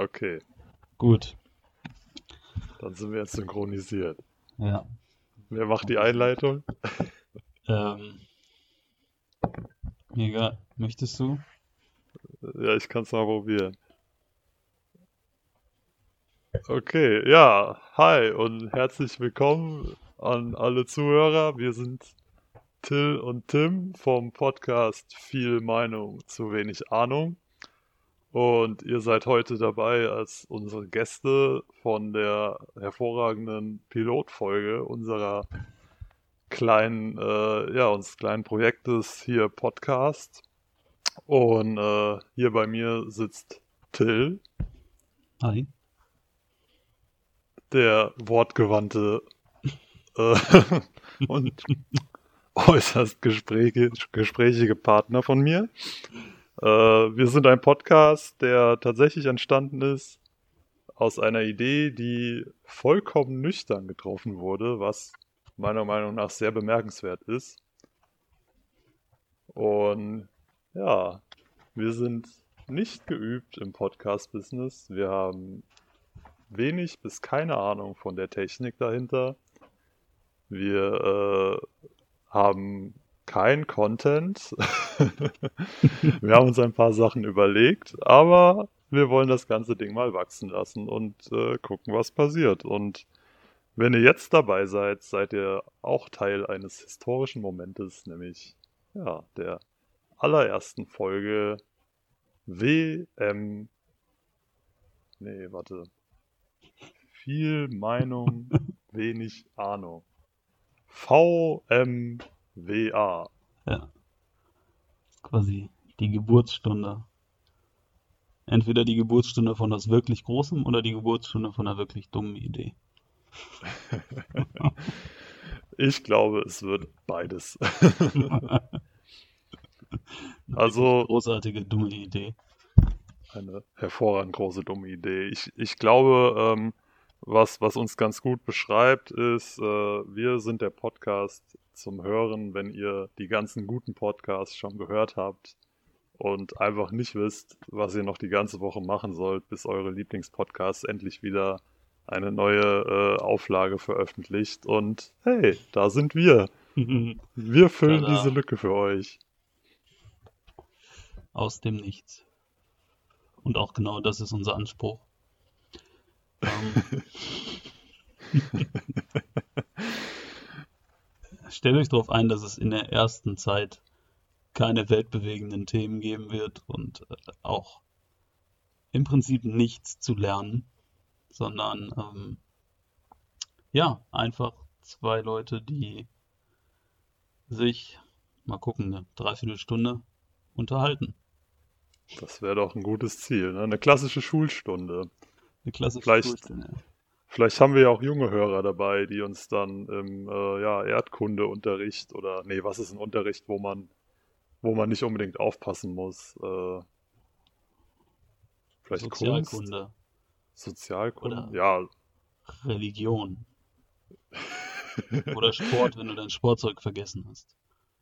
Okay. Gut. Dann sind wir jetzt synchronisiert. Ja. Wer macht die Einleitung? Ähm. Egal. Möchtest du? Ja, ich kann es mal probieren. Okay, ja, hi und herzlich willkommen an alle Zuhörer. Wir sind Till und Tim vom Podcast Viel Meinung, zu wenig Ahnung. Und ihr seid heute dabei als unsere Gäste von der hervorragenden Pilotfolge unserer kleinen, äh, ja, unseres kleinen Projektes hier Podcast. Und äh, hier bei mir sitzt Till, Hi. der wortgewandte äh, und äußerst gesprächige, gesprächige Partner von mir. Äh, wir sind ein Podcast, der tatsächlich entstanden ist aus einer Idee, die vollkommen nüchtern getroffen wurde, was meiner Meinung nach sehr bemerkenswert ist. Und ja, wir sind nicht geübt im Podcast-Business. Wir haben wenig bis keine Ahnung von der Technik dahinter. Wir äh, haben kein Content. wir haben uns ein paar Sachen überlegt, aber wir wollen das ganze Ding mal wachsen lassen und äh, gucken, was passiert. Und wenn ihr jetzt dabei seid, seid ihr auch Teil eines historischen Momentes, nämlich ja, der allerersten Folge WM. Nee, warte. Viel Meinung, wenig Ahnung. VMWA. Ja. Quasi die Geburtsstunde. Entweder die Geburtsstunde von was wirklich Großem oder die Geburtsstunde von einer wirklich dummen Idee. ich glaube, es wird beides. Also- großartige dumme Idee. Eine hervorragend große dumme Idee. Ich, ich glaube, ähm, was, was uns ganz gut beschreibt, ist, äh, wir sind der Podcast zum Hören, wenn ihr die ganzen guten Podcasts schon gehört habt und einfach nicht wisst, was ihr noch die ganze Woche machen sollt, bis eure Lieblingspodcasts endlich wieder eine neue äh, Auflage veröffentlicht. Und hey, da sind wir. Wir füllen Tada. diese Lücke für euch. Aus dem Nichts. Und auch genau das ist unser Anspruch. Ähm, Stellt euch darauf ein, dass es in der ersten Zeit keine weltbewegenden Themen geben wird und äh, auch im Prinzip nichts zu lernen, sondern ähm, ja, einfach zwei Leute, die sich, mal gucken, eine Dreiviertelstunde unterhalten. Das wäre doch ein gutes Ziel. Ne? Eine klassische Schulstunde. Eine klassische Vielleicht- Schulstunde. Vielleicht haben wir ja auch junge Hörer dabei, die uns dann im äh, ja, Erdkundeunterricht oder nee, was ist ein Unterricht, wo man, wo man nicht unbedingt aufpassen muss? Äh, vielleicht Kunst, Sozialkunde, Sozialkunde, Oder- ja, Religion oder Sport, wenn du dein Sportzeug vergessen hast.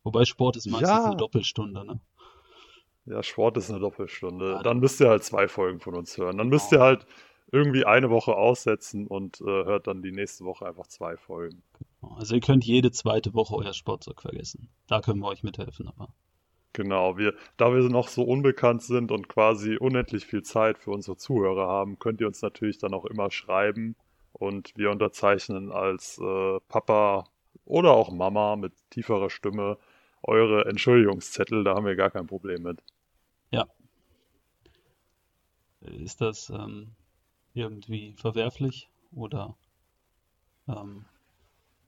Wobei Sport ist meistens Ja. eine Doppelstunde, ne? ja, Sport ist eine Doppelstunde. Ja, Dann müsst ihr halt zwei Folgen von uns hören. Dann müsst Genau. ihr halt irgendwie eine Woche aussetzen und äh, hört dann die nächste Woche einfach zwei Folgen. Also ihr könnt jede zweite Woche euer Sportzeug vergessen. Da können wir euch mithelfen, aber Genau, wir, da wir noch so unbekannt sind und quasi unendlich viel Zeit für unsere Zuhörer haben, könnt ihr uns natürlich dann auch immer schreiben und wir unterzeichnen als äh, Papa oder auch Mama mit tieferer Stimme eure Entschuldigungszettel, da haben wir gar kein Problem mit. ist das ähm, irgendwie verwerflich oder ähm,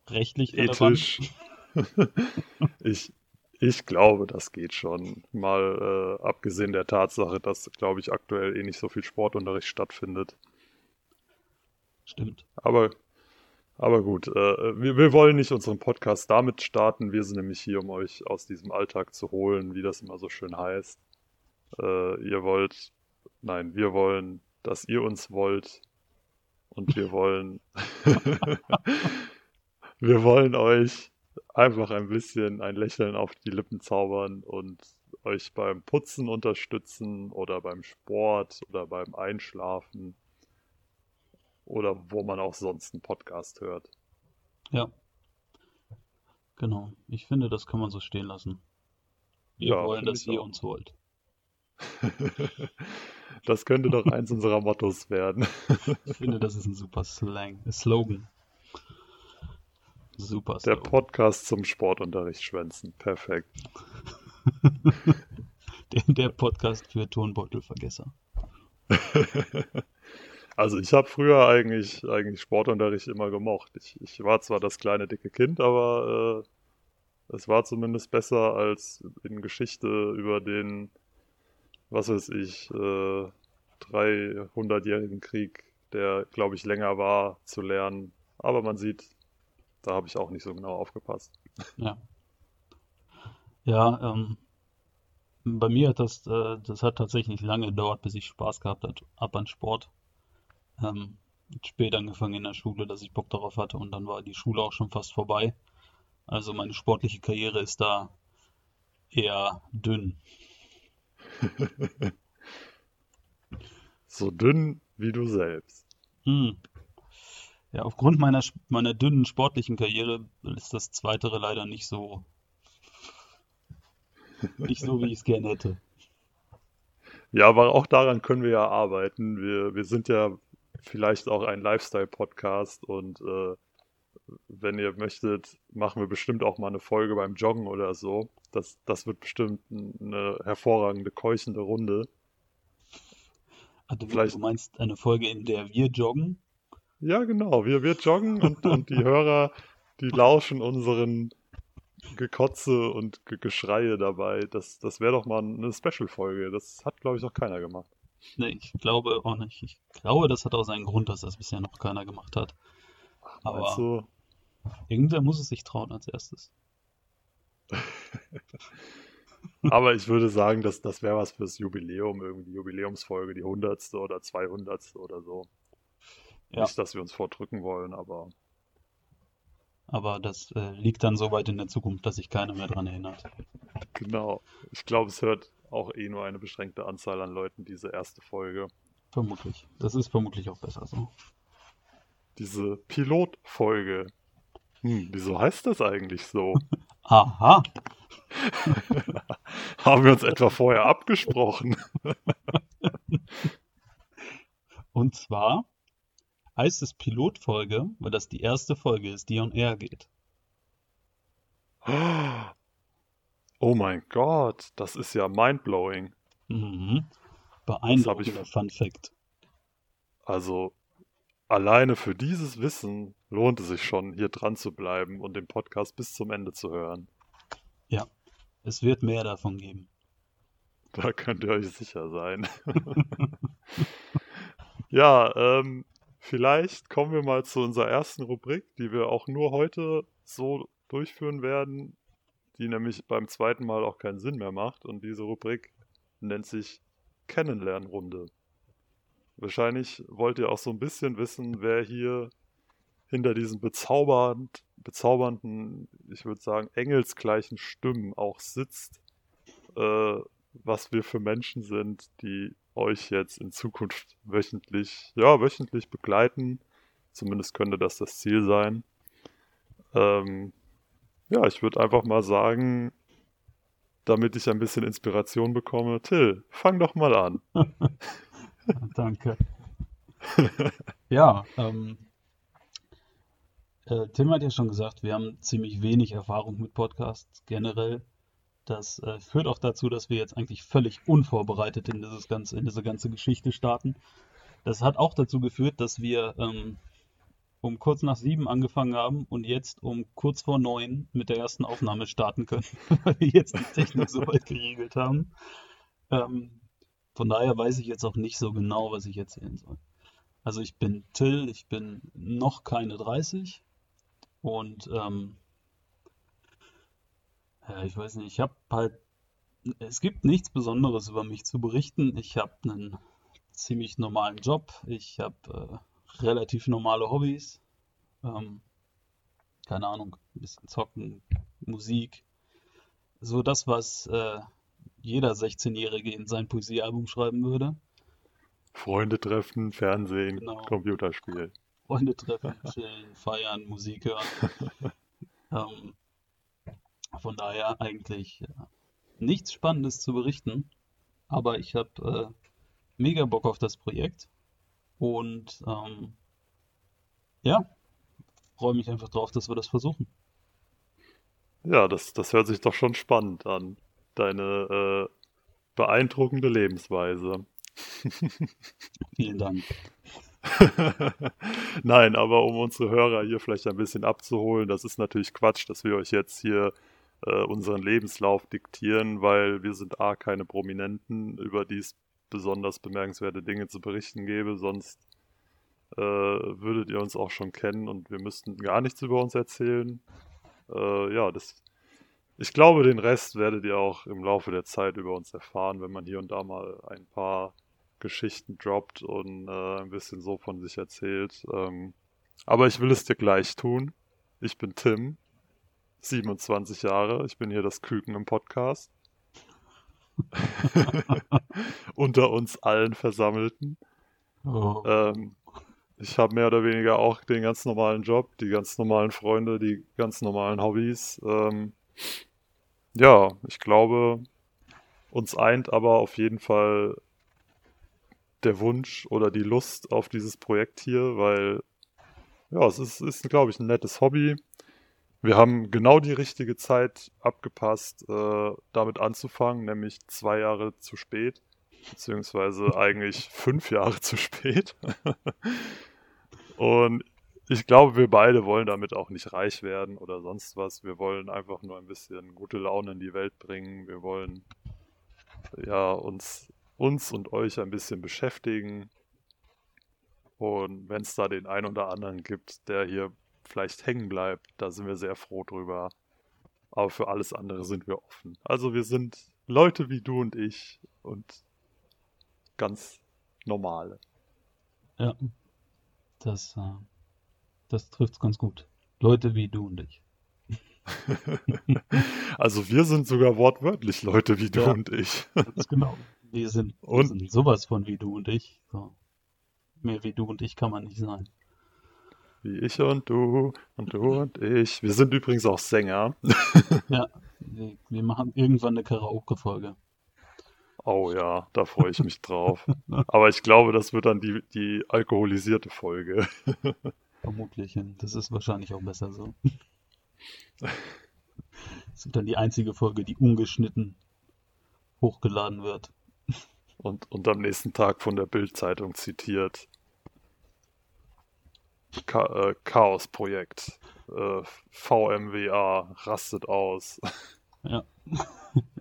rechtlich? Ethisch. ich, ich glaube, das geht schon. Mal äh, abgesehen der Tatsache, dass, glaube ich, aktuell eh nicht so viel Sportunterricht stattfindet. Stimmt. Aber, aber gut, äh, wir, wir wollen nicht unseren Podcast damit starten. Wir sind nämlich hier, um euch aus diesem Alltag zu holen, wie das immer so schön heißt. Äh, ihr wollt, nein, wir wollen, dass ihr uns wollt. Und wir wollen, wir wollen euch einfach ein bisschen ein Lächeln auf die Lippen zaubern und euch beim Putzen unterstützen oder beim Sport oder beim Einschlafen oder wo man auch sonst einen Podcast hört. Ja. Genau. Ich finde, das kann man so stehen lassen. Wir Ja, wollen, dass ihr auch. uns wollt. Das könnte doch eins unserer Mottos werden. Ich finde, das ist ein super Slang, äh, Slogan. Super Der Slogan. Podcast zum Sportunterricht schwänzen. Perfekt. Der, der Podcast für Turnbeutelvergesser. Also ich habe früher eigentlich, eigentlich Sportunterricht immer gemocht. Ich, ich war zwar das kleine dicke Kind, aber äh, es war zumindest besser als in Geschichte über den, was weiß ich, äh, 300-jährigen Krieg, der, glaube ich, länger war, zu lernen. Aber man sieht, da habe ich auch nicht so genau aufgepasst. Ja. Ja, ähm, bei mir hat das, äh, das hat tatsächlich lange gedauert, bis ich Spaß gehabt hat, ab an Sport. Ähm, spät angefangen in der Schule, dass ich Bock darauf hatte und dann war die Schule auch schon fast vorbei. Also meine sportliche Karriere ist da eher dünn. So dünn wie du selbst. Hm. Ja, aufgrund meiner, meiner dünnen sportlichen Karriere ist das Zweitere leider nicht so, nicht so, wie ich es gerne hätte. Ja, aber auch daran können wir ja arbeiten. Wir, wir sind ja vielleicht auch ein Lifestyle-Podcast und äh, wenn ihr möchtet, machen wir bestimmt auch mal eine Folge beim Joggen oder so. Das, das wird bestimmt eine hervorragende, keuchende Runde. Ah, du, Vielleicht- du meinst eine Folge, in der wir joggen? Ja, genau. Wir, wir joggen und, und die Hörer, die lauschen unseren Gekotze und Ge Geschreie dabei. Das, das wäre doch mal eine Special-Folge. Das hat, glaube ich, noch keiner gemacht. Nee, ich glaube auch nicht. Ich glaube, das hat auch seinen Grund, dass das bisher noch keiner gemacht hat. Aber Meinst du? Irgendwer muss es sich trauen als erstes. Aber ich würde sagen, dass das wäre was fürs Jubiläum, irgendwie Jubiläumsfolge, die hundertste oder zweihundertste oder so. Ja. Nicht, dass wir uns vordrücken wollen, aber Aber das äh, liegt dann so weit in der Zukunft, dass sich keiner mehr dran erinnert. genau. Ich glaube, es hört auch eh nur eine beschränkte Anzahl an Leuten diese erste Folge. Vermutlich. Das ist vermutlich auch besser so. Diese Pilotfolge. Hm, wieso heißt das eigentlich so? Aha! Haben wir uns etwa vorher abgesprochen? Und zwar heißt es Pilotfolge, weil das die erste Folge ist, die on air geht. Oh mein Gott, das ist ja mindblowing. Mhm. hab ich- Beeindruckender Fun Fact. Also alleine für dieses Wissen lohnt es sich schon, hier dran zu bleiben und den Podcast bis zum Ende zu hören. Es wird mehr davon geben. Da könnt ihr euch sicher sein. ja, ähm, vielleicht kommen wir mal zu unserer ersten Rubrik, die wir auch nur heute so durchführen werden, die nämlich beim zweiten Mal auch keinen Sinn mehr macht. Und diese Rubrik nennt sich Kennenlernrunde. Wahrscheinlich wollt ihr auch so ein bisschen wissen, wer hier hinter diesen bezaubernd, bezaubernden, ich würde sagen, engelsgleichen Stimmen auch sitzt. Äh, was wir für Menschen sind, die euch jetzt in Zukunft wöchentlich, ja, wöchentlich begleiten. Zumindest könnte das das Ziel sein. Ähm, ja, ich würde einfach mal sagen, damit ich ein bisschen Inspiration bekomme, Till, fang doch mal an. Danke. Ja, ähm, äh, Tim hat ja schon gesagt, wir haben ziemlich wenig Erfahrung mit Podcasts generell. Das äh, führt auch dazu, dass wir jetzt eigentlich völlig unvorbereitet in dieses ganze, in diese ganze Geschichte starten. Das hat auch dazu geführt, dass wir ähm, um kurz nach sieben angefangen haben und jetzt um kurz vor neun mit der ersten Aufnahme starten können, weil wir jetzt die Technik so weit geregelt haben. Ähm, von daher weiß ich jetzt auch nicht so genau, was ich erzählen soll. Also ich bin Till, ich bin noch keine 30 und ähm, ja, ich weiß nicht, ich habe halt, es gibt nichts Besonderes über mich zu berichten. Ich habe einen ziemlich normalen Job, ich habe äh, relativ normale Hobbys, ähm, keine Ahnung, ein bisschen zocken, Musik, so das, was, äh, jeder 16-Jährige in sein Poesiealbum schreiben würde. Freunde treffen, Fernsehen, Genau. Computerspiel. Freunde treffen, chillen, feiern, Musik hören. ähm, von daher eigentlich äh, nichts Spannendes zu berichten, aber ich habe äh, mega Bock auf das Projekt und ähm, ja, freue mich einfach drauf, dass wir das versuchen. Ja, das, das hört sich doch schon spannend an. Deine äh, beeindruckende Lebensweise. Vielen Dank. Nein, aber um unsere Hörer hier vielleicht ein bisschen abzuholen, das ist natürlich Quatsch, dass wir euch jetzt hier äh, unseren Lebenslauf diktieren, weil wir sind A, keine Prominenten, über die es besonders bemerkenswerte Dinge zu berichten gäbe, sonst äh, würdet ihr uns auch schon kennen und wir müssten gar nichts über uns erzählen. Äh, ja, das, ich glaube, den Rest werdet ihr auch im Laufe der Zeit über uns erfahren, wenn man hier und da mal ein paar Geschichten droppt und äh, ein bisschen so von sich erzählt. Ähm, aber ich will es dir gleich tun. Ich bin Tim, 27 Jahre. Ich bin hier das Küken im Podcast. Unter uns allen Versammelten. Oh, Ähm, ich habe mehr oder weniger auch den ganz normalen Job, die ganz normalen Freunde, die ganz normalen Hobbys. Ähm, ja, ich glaube, uns eint aber auf jeden Fall der Wunsch oder die Lust auf dieses Projekt hier, weil ja, es ist, ist glaube ich, ein nettes Hobby. Wir haben genau die richtige Zeit abgepasst, äh, damit anzufangen, nämlich zwei Jahre zu spät, beziehungsweise eigentlich fünf Jahre zu spät. Und ich glaube, wir beide wollen damit auch nicht reich werden oder sonst was. Wir wollen einfach nur ein bisschen gute Laune in die Welt bringen. Wir wollen ja uns, uns und euch ein bisschen beschäftigen. Und wenn es da den einen oder anderen gibt, der hier vielleicht hängen bleibt, da sind wir sehr froh drüber. Aber für alles andere sind wir offen. Also wir sind Leute wie du und ich und ganz normale. ja, das, äh, das trifft's ganz gut. Leute wie du und ich. Also wir sind sogar wortwörtlich Leute wie du Ja. und ich. Ganz genau. Wir sind, wir Und- sind sowas von wie du und ich. So. Mehr wie du und ich kann man nicht sein. Wie ich und du und du und ich. Wir sind übrigens auch Sänger. Ja, wir, wir machen irgendwann eine Karaoke-Folge. Oh ja, da freue ich mich drauf. Aber ich glaube, das wird dann die, die alkoholisierte Folge. Vermutlich. Das ist wahrscheinlich auch besser so. Das wird dann die einzige Folge, die ungeschnitten hochgeladen wird. Und, und am nächsten Tag von der Bild-Zeitung zitiert. Cha äh, Chaos-Projekt. Äh, VMWA rastet aus. Ja.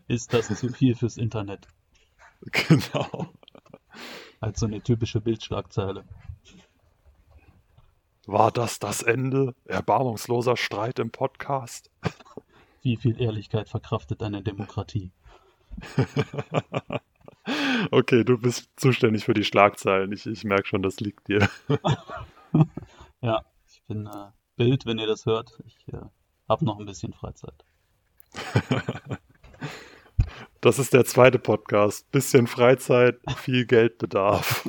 Ist das zu viel fürs Internet? genau. Als so eine typische Bildschlagzeile. War das das Ende? Erbarmungsloser Streit im Podcast? Wie viel Ehrlichkeit verkraftet eine Demokratie? Okay, du bist zuständig für die Schlagzeilen. Ich, ich merke schon, das liegt dir. Ja, ich bin äh, Bild, wenn ihr das hört. Ich äh, habe noch ein bisschen Freizeit. Das ist der zweite Podcast. Bisschen Freizeit, viel Geldbedarf.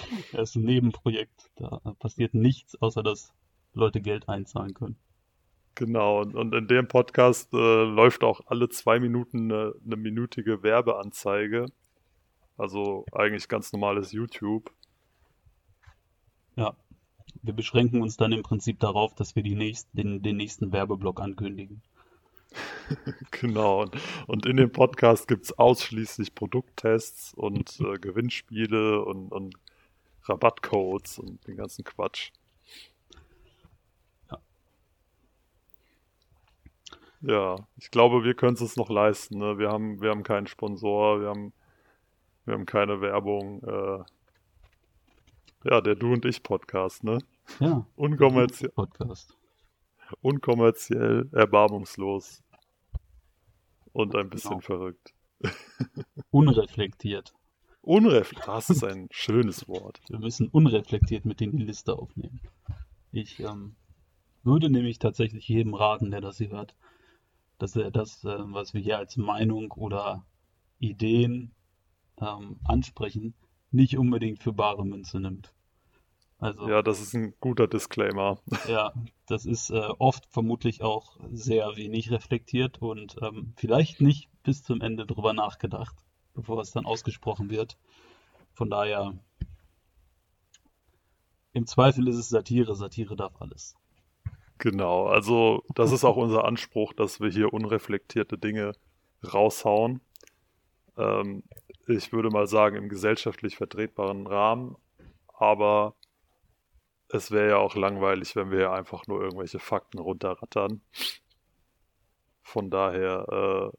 Das ist ein Nebenprojekt. Da passiert nichts, außer dass Leute Geld einzahlen können. Genau, und, in dem Podcast äh, läuft auch alle zwei Minuten eine, eine minütige Werbeanzeige. Also eigentlich ganz normales YouTube. Ja, wir beschränken uns dann im Prinzip darauf, dass wir die nächsten, den, den nächsten Werbeblock ankündigen. Genau, und, und in dem Podcast gibt es ausschließlich Produkttests und äh, Gewinnspiele und, und Rabattcodes und den ganzen Quatsch. Ja. Ich glaube, wir können es uns noch leisten. Ne? Wir haben, wir haben keinen Sponsor, wir haben, wir haben keine Werbung. Äh, ja, der Du und ich Podcast, ne? Ja, Unkommerziell, Podcast. unkommerziell, erbarmungslos und ein bisschen Genau. verrückt. Unreflektiert. Unreflektiert, das ist ein schönes Wort. Wir müssen unreflektiert mit in die Liste aufnehmen. Ich ähm, würde nämlich tatsächlich jedem raten, der das hier hört, dass er das, äh, was wir hier als Meinung oder Ideen ähm, ansprechen, nicht unbedingt für bare Münze nimmt. Also, ja, das ist ein guter Disclaimer. Ja, das ist äh, oft vermutlich auch sehr wenig reflektiert und ähm, vielleicht nicht bis zum Ende drüber nachgedacht, bevor es dann ausgesprochen wird. Von daher, im Zweifel ist es Satire, Satire darf alles. Genau, also das ist auch unser Anspruch, dass wir hier unreflektierte Dinge raushauen. Ähm, ich würde mal sagen, im gesellschaftlich vertretbaren Rahmen, aber es wäre ja auch langweilig, wenn wir einfach nur irgendwelche Fakten runterrattern. Von daher, äh,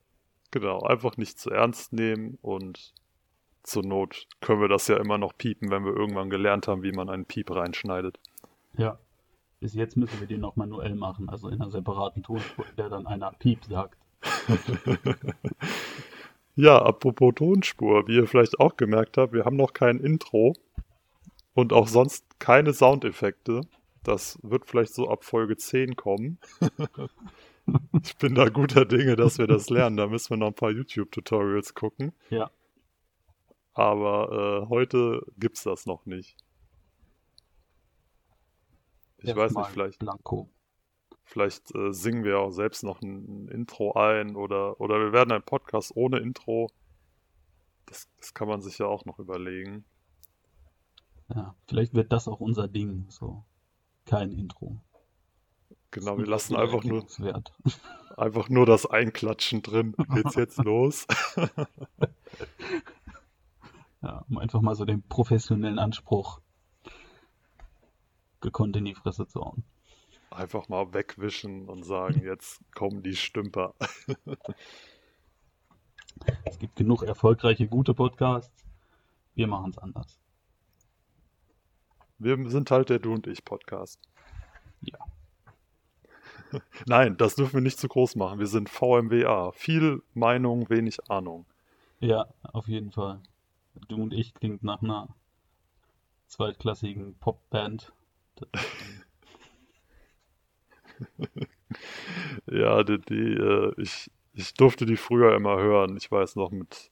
genau, einfach nicht zu ernst nehmen und zur Not können wir das ja immer noch piepen, wenn wir irgendwann gelernt haben, wie man einen Piep reinschneidet. Ja. Bis jetzt müssen wir den noch manuell machen, also in einer separaten Tonspur, der dann einer Piep sagt. ja, apropos Tonspur, wie ihr vielleicht auch gemerkt habt, wir haben noch kein Intro und auch sonst keine Soundeffekte. Das wird vielleicht so ab Folge 10 kommen. ich bin da guter Dinge, dass wir das lernen. Da müssen wir noch ein paar YouTube-Tutorials gucken. Ja. Aber äh, heute gibt's das noch nicht. Ich Erst weiß nicht, vielleicht. Blanco. Vielleicht äh, singen wir auch selbst noch ein, ein, Intro ein oder, oder wir werden einen Podcast ohne Intro. Das, das kann man sich ja auch noch überlegen. Ja, vielleicht wird das auch unser Ding, so kein Intro. Genau, wir lassen einfach nur, einfach nur das Einklatschen drin. Geht's jetzt los? ja, um einfach mal so den professionellen Anspruch gekonnt in die Fresse zu hauen. Einfach mal wegwischen und sagen, jetzt kommen die Stümper. es gibt genug erfolgreiche, gute Podcasts. Wir machen es anders. Wir sind halt der Du und ich Podcast. Ja. Nein, das dürfen wir nicht zu groß machen. Wir sind VMWA. Viel Meinung, wenig Ahnung. Ja, auf jeden Fall. Du und ich klingt nach einer zweitklassigen Popband. ja, die, die äh, ich, ich durfte die früher immer hören. Ich weiß noch mit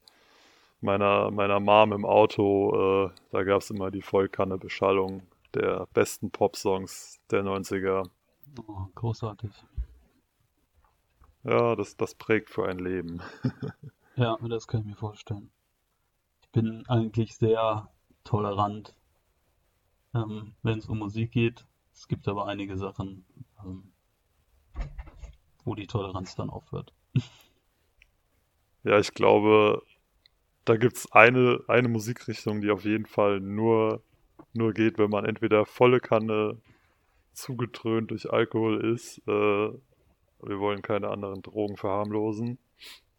meiner, meiner Mom im Auto, äh, da gab es immer die Vollkanne-Beschallung der besten Pop-Songs der 90er. Oh, großartig. Ja, das, das prägt für ein Leben. ja, das kann ich mir vorstellen. Ich bin eigentlich sehr tolerant, ähm, wenn es um Musik geht. Es gibt aber einige Sachen, ähm, wo die Toleranz dann aufhört. Ja, ich glaube, da gibt es eine, eine Musikrichtung, die auf jeden Fall nur, nur geht, wenn man entweder volle Kanne zugetrönt durch Alkohol ist. Äh, wir wollen keine anderen Drogen verharmlosen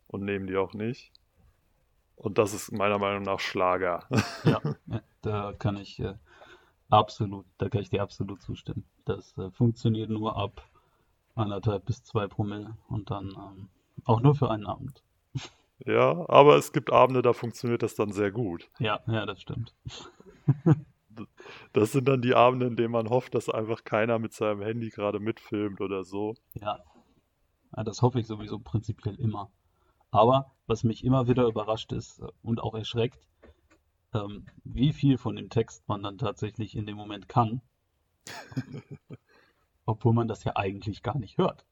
und nehmen die auch nicht. Und das ist meiner Meinung nach Schlager. Ja, da kann ich äh, absolut, da kann ich dir absolut zustimmen. Das äh, funktioniert nur ab anderthalb bis zwei Promille und dann ähm, auch nur für einen Abend. Ja, aber es gibt Abende, da funktioniert das dann sehr gut. Ja, ja, das stimmt. Das sind dann die Abende, in denen man hofft, dass einfach keiner mit seinem Handy gerade mitfilmt oder so. Ja. ja das hoffe ich sowieso prinzipiell immer. Aber was mich immer wieder überrascht ist äh, und auch erschreckt, ähm, wie viel von dem Text man dann tatsächlich in dem Moment kann. obwohl man das ja eigentlich gar nicht hört.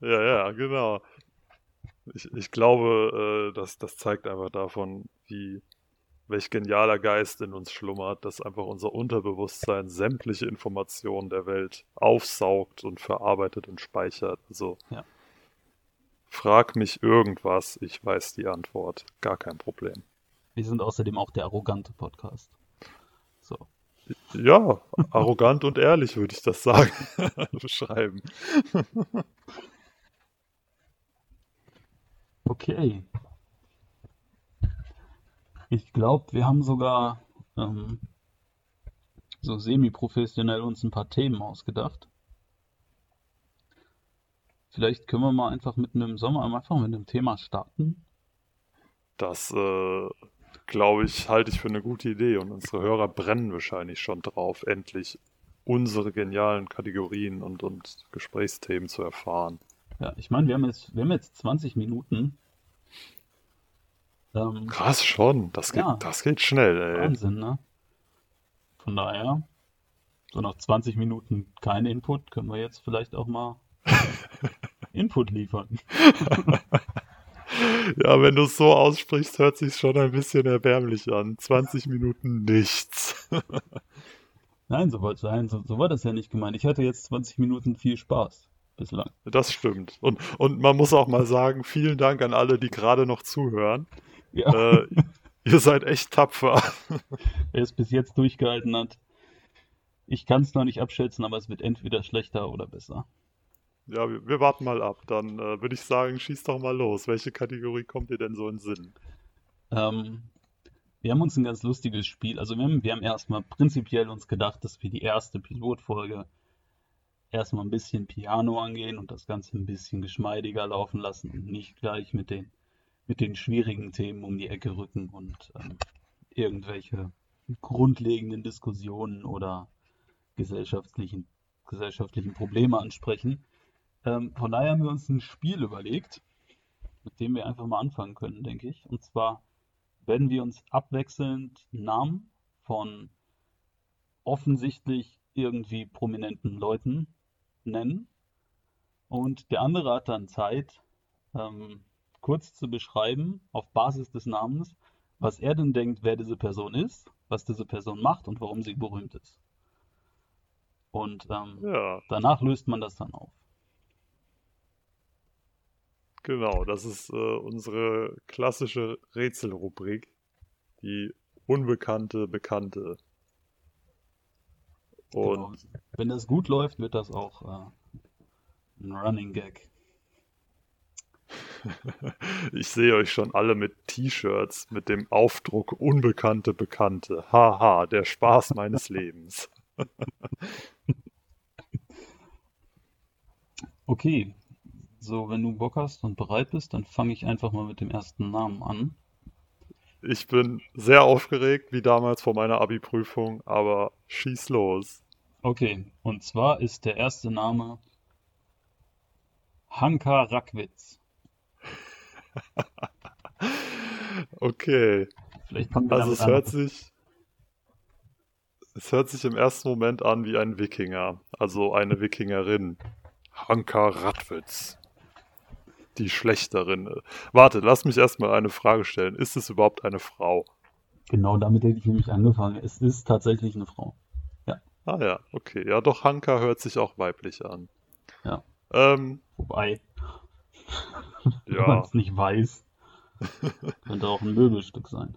Ja, ja, genau. Ich, ich glaube, äh, das, das zeigt einfach davon, wie, welch genialer Geist in uns schlummert, dass einfach unser Unterbewusstsein sämtliche Informationen der Welt aufsaugt und verarbeitet und speichert. Also ja. frag mich irgendwas, ich weiß die Antwort. Gar kein Problem. Wir sind außerdem auch der arrogante Podcast. So. Ja, arrogant und ehrlich würde ich das sagen, beschreiben. Okay. Ich glaube, wir haben sogar ähm, so semi-professionell uns ein paar Themen ausgedacht. Vielleicht können wir mal einfach mitten im Sommer einfach mit einem Thema starten. Das, äh, glaube ich, halte ich für eine gute Idee und unsere Hörer brennen wahrscheinlich schon drauf, endlich unsere genialen Kategorien und, und Gesprächsthemen zu erfahren. Ja, ich meine, wir haben jetzt, wir haben jetzt 20 Minuten. Ähm, Krass schon, das geht, ja, das geht schnell, ey. Wahnsinn, ne? Von daher, so nach 20 Minuten kein Input, können wir jetzt vielleicht auch mal Input liefern. ja, wenn du es so aussprichst, hört sich schon ein bisschen erbärmlich an. 20 Minuten nichts. Nein, so, nein so, so war das ja nicht gemeint. Ich hatte jetzt 20 Minuten viel Spaß bislang. Das stimmt. Und, und man muss auch mal sagen, vielen Dank an alle, die gerade noch zuhören. Ja. Äh, ihr seid echt tapfer. Wer es bis jetzt durchgehalten hat. Ich kann es noch nicht abschätzen, aber es wird entweder schlechter oder besser. Ja, wir, wir warten mal ab. Dann äh, würde ich sagen, schieß doch mal los. Welche Kategorie kommt dir denn so in den Sinn? Ähm, wir haben uns ein ganz lustiges Spiel, also wir haben, wir haben erstmal prinzipiell uns gedacht, dass wir die erste Pilotfolge erstmal ein bisschen Piano angehen und das Ganze ein bisschen geschmeidiger laufen lassen und nicht gleich mit den, mit den schwierigen Themen um die Ecke rücken und ähm, irgendwelche grundlegenden Diskussionen oder gesellschaftlichen, gesellschaftlichen Probleme ansprechen. Ähm, von daher haben wir uns ein Spiel überlegt, mit dem wir einfach mal anfangen können, denke ich. Und zwar werden wir uns abwechselnd Namen von offensichtlich irgendwie prominenten Leuten nennen. Und der andere hat dann Zeit, ähm, kurz zu beschreiben, auf Basis des Namens, was er denn denkt, wer diese Person ist, was diese Person macht und warum sie berühmt ist. Und ähm, ja. danach löst man das dann auf. Genau, das ist äh, unsere klassische Rätselrubrik, die unbekannte Bekannte. Und genau. wenn das gut läuft, wird das auch äh, ein Running Gag. Ich sehe euch schon alle mit T-Shirts mit dem Aufdruck Unbekannte Bekannte. Haha, der Spaß meines Lebens. okay, so, wenn du Bock hast und bereit bist, dann fange ich einfach mal mit dem ersten Namen an. Ich bin sehr aufgeregt, wie damals vor meiner Abi-Prüfung, aber schieß los. Okay, und zwar ist der erste Name Hanka Rackwitz. okay. Vielleicht kommt also es hört sich es hört sich im ersten Moment an wie ein Wikinger, also eine Wikingerin. Hanka Radwitz die Schlechterin. Warte, lass mich erstmal eine Frage stellen. Ist es überhaupt eine Frau? Genau, damit hätte ich nämlich angefangen. Es ist tatsächlich eine Frau. Ja. Ah ja, okay. Ja, doch, Hanka hört sich auch weiblich an. Ja. Ähm, Wobei, ja. man es nicht weiß, könnte auch ein Möbelstück sein.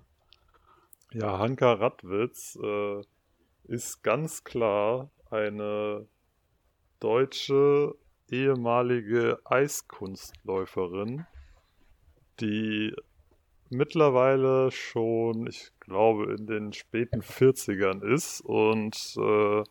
Ja, Hanka Radwitz äh, ist ganz klar eine deutsche ehemalige Eiskunstläuferin, die mittlerweile schon, ich glaube, in den späten 40ern ist und äh,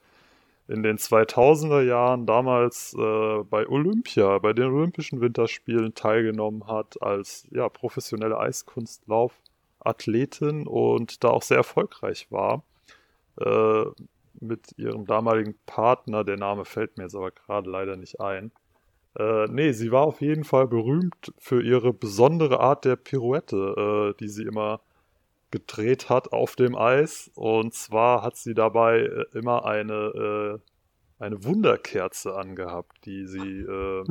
in den 2000er Jahren damals äh, bei Olympia, bei den Olympischen Winterspielen teilgenommen hat als ja, professionelle Eiskunstlaufathletin und da auch sehr erfolgreich war. Äh, mit ihrem damaligen Partner, der Name fällt mir jetzt aber gerade leider nicht ein. Äh, nee, sie war auf jeden Fall berühmt für ihre besondere Art der Pirouette, äh, die sie immer gedreht hat auf dem Eis. Und zwar hat sie dabei äh, immer eine, äh, eine Wunderkerze angehabt, die sie, äh,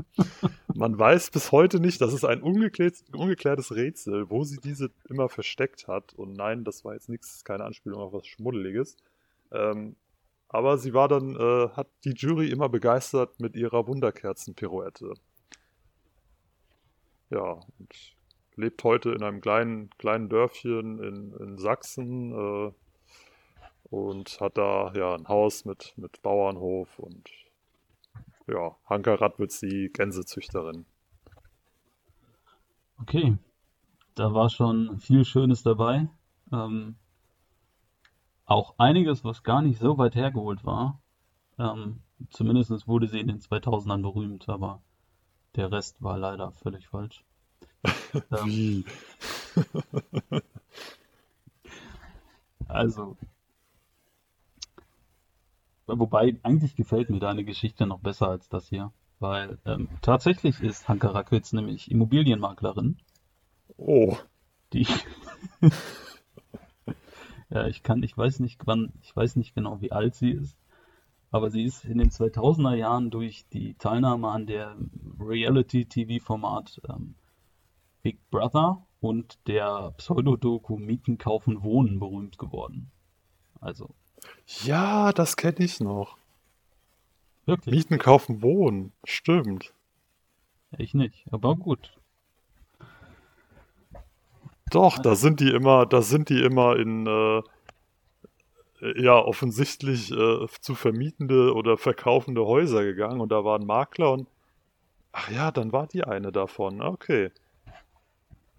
man weiß bis heute nicht, das ist ein ungeklärt, ungeklärtes Rätsel, wo sie diese immer versteckt hat. Und nein, das war jetzt nichts, keine Anspielung auf was Schmuddeliges. Ähm, aber sie war dann, äh, hat die Jury immer begeistert mit ihrer Wunderkerzen-Pirouette. Ja, und lebt heute in einem kleinen, kleinen Dörfchen in, in Sachsen äh, und hat da ja ein Haus mit, mit Bauernhof und ja, Hanka Radwitz, die Gänsezüchterin. Okay, da war schon viel Schönes dabei. Ähm, auch einiges, was gar nicht so weit hergeholt war. Ähm, zumindest wurde sie in den 2000ern berühmt, aber der Rest war leider völlig falsch. Ähm, also, wobei eigentlich gefällt mir deine Geschichte noch besser als das hier. weil ähm, tatsächlich ist Hanka Rakowitz nämlich Immobilienmaklerin. Oh. Die. ja, ich kann, ich weiß nicht wann, ich weiß nicht genau, wie alt sie ist, aber sie ist in den 2000er Jahren durch die Teilnahme an der Reality-TV-Format ähm, Big Brother und der Pseudodoku Mieten, Kaufen, Wohnen berühmt geworden. Also. Ja, das kenne ich noch. Wirklich? Mieten, kaufen, wohnen. Stimmt. Ich nicht, aber gut. Doch, da sind die immer, da sind die immer in äh, ja offensichtlich äh, zu vermietende oder verkaufende Häuser gegangen und da waren Makler und ach ja, dann war die eine davon. Okay.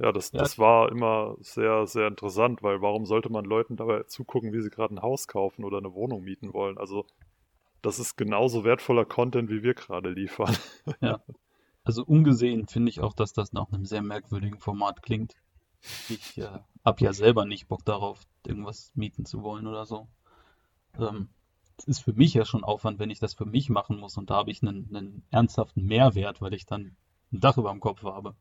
Ja, das, Ja. das war immer sehr, sehr interessant, weil warum sollte man Leuten dabei zugucken, wie sie gerade ein Haus kaufen oder eine Wohnung mieten wollen? Also, das ist genauso wertvoller Content, wie wir gerade liefern. Also ungesehen finde ich auch, dass das nach einem sehr merkwürdigen Format klingt. Ich äh, habe ja selber nicht Bock darauf, irgendwas mieten zu wollen oder so. Ähm, es ist für mich ja schon Aufwand, wenn ich das für mich machen muss und da habe ich einen, einen ernsthaften Mehrwert, weil ich dann ein Dach über dem Kopf habe.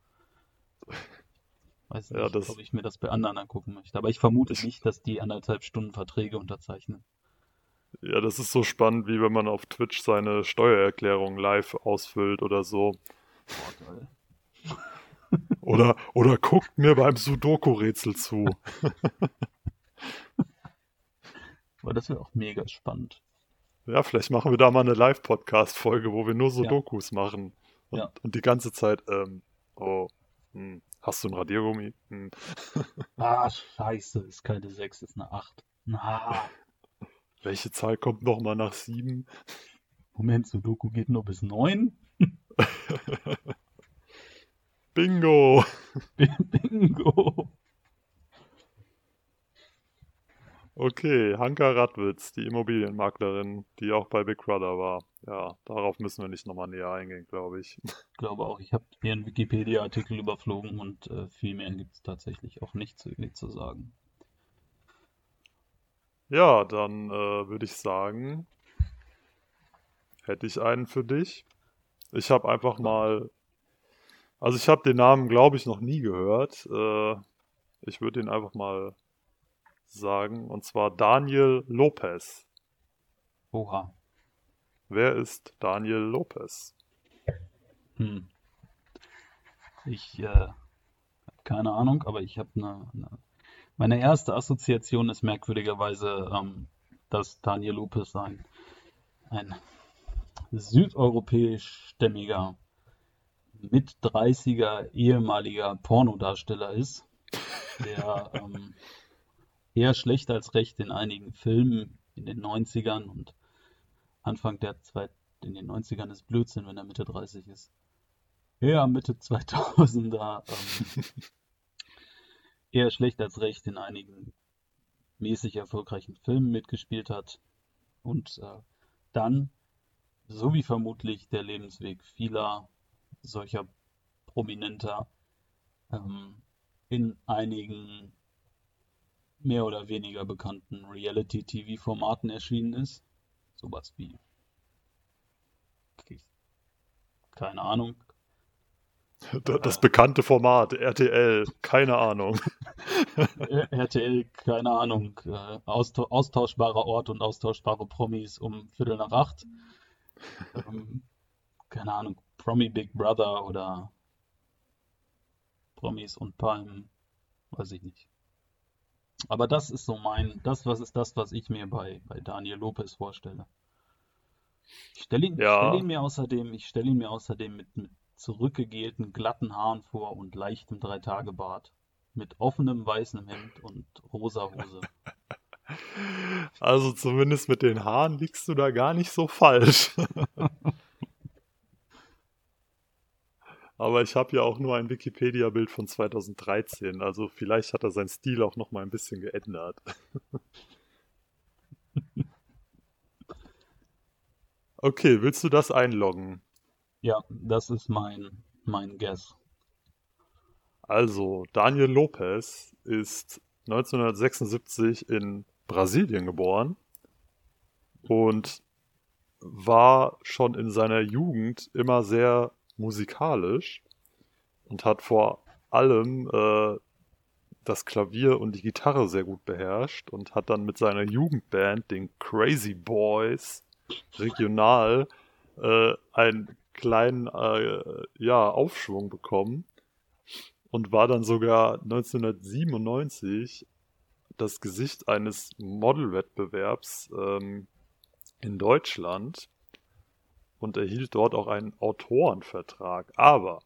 Weiß Ja, nicht, das- ob ich mir das bei anderen angucken möchte. Aber ich vermute Ich- nicht, dass die anderthalb Stunden Verträge unterzeichnen. Ja, das ist so spannend, wie wenn man auf Twitch seine Steuererklärung live ausfüllt oder so. Boah, geil. Oder, oder guckt mir beim Sudoku-Rätsel zu. Aber das wäre auch mega spannend. Ja, vielleicht machen wir da mal eine Live-Podcast-Folge, wo wir nur Sudokus machen. Und, Ja. und die ganze Zeit, ähm, oh, hm, hast du ein Radiergummi? Hm. Ah, scheiße, ist keine 6, ist eine 8. Na, Welche Zahl kommt nochmal nach sieben? Moment, Sudoku geht nur bis 9? Bingo! Bingo. Okay, Hanka Radwitz, die Immobilienmaklerin, die auch bei Big Brother war. Ja, darauf müssen wir nicht nochmal näher eingehen, glaube ich. Ich glaube auch, ich habe hier einen Wikipedia-Artikel überflogen und äh, viel mehr gibt es tatsächlich auch nicht zu ihr zu sagen. Ja, dann äh, würde ich sagen, hätte ich einen für dich. Ich habe einfach mal, also ich habe den Namen, glaube ich, noch nie gehört. Äh, ich würde ihn einfach mal sagen, und zwar Daniel Lopez. Oha. Wer ist Daniel Lopez? Hm. Ich äh, habe keine Ahnung, aber ich habe eine, eine. Meine erste Assoziation ist merkwürdigerweise, ähm, dass Daniel Lopez ein, ein südeuropäisch-stämmiger, mit 30er ehemaliger Pornodarsteller ist, der ähm, eher schlecht als recht in einigen Filmen in den 90ern und Anfang der zwei, in den 90ern ist Blödsinn, wenn er Mitte 30 ist. Ja, Mitte 2000er ähm, eher schlecht als recht in einigen mäßig erfolgreichen Filmen mitgespielt hat und äh, dann, so wie vermutlich der Lebensweg vieler solcher Prominenter, ähm, in einigen mehr oder weniger bekannten Reality-TV-Formaten erschienen ist. Sowas wie, keine Ahnung, Das bekannte Format, RTL, keine Ahnung. RTL, keine Ahnung, äh, austau austauschbarer Ort und austauschbare Promis um Viertel nach acht. Ähm, keine Ahnung, Promi Big Brother oder Promis und Palmen, weiß ich nicht. Aber das ist so mein, das was ist das, was ich mir bei, bei Daniel Lopez vorstelle. Ich stelle ihn, Ja. stell ihn mir außerdem, ich stelle ihn mir außerdem mit, mit zurückgegelten, glatten Haaren vor und leichtem Dreitagebart. Mit offenem weißem Hemd und rosa Hose. Also zumindest mit den Haaren liegst du da gar nicht so falsch. Aber ich habe ja auch nur ein Wikipedia-Bild von 2013, also vielleicht hat er seinen Stil auch noch mal ein bisschen geändert. Okay, willst du das einloggen? Ja, das ist mein, mein Guess. Also, Daniel Lopez ist 1976 in Brasilien geboren und war schon in seiner Jugend immer sehr musikalisch und hat vor allem äh, das Klavier und die Gitarre sehr gut beherrscht und hat dann mit seiner Jugendband, den Crazy Boys, regional äh, einen kleinen äh, ja, Aufschwung bekommen und war dann sogar 1997 das Gesicht eines Modelwettbewerbs ähm, in Deutschland und erhielt dort auch einen Autorenvertrag. Aber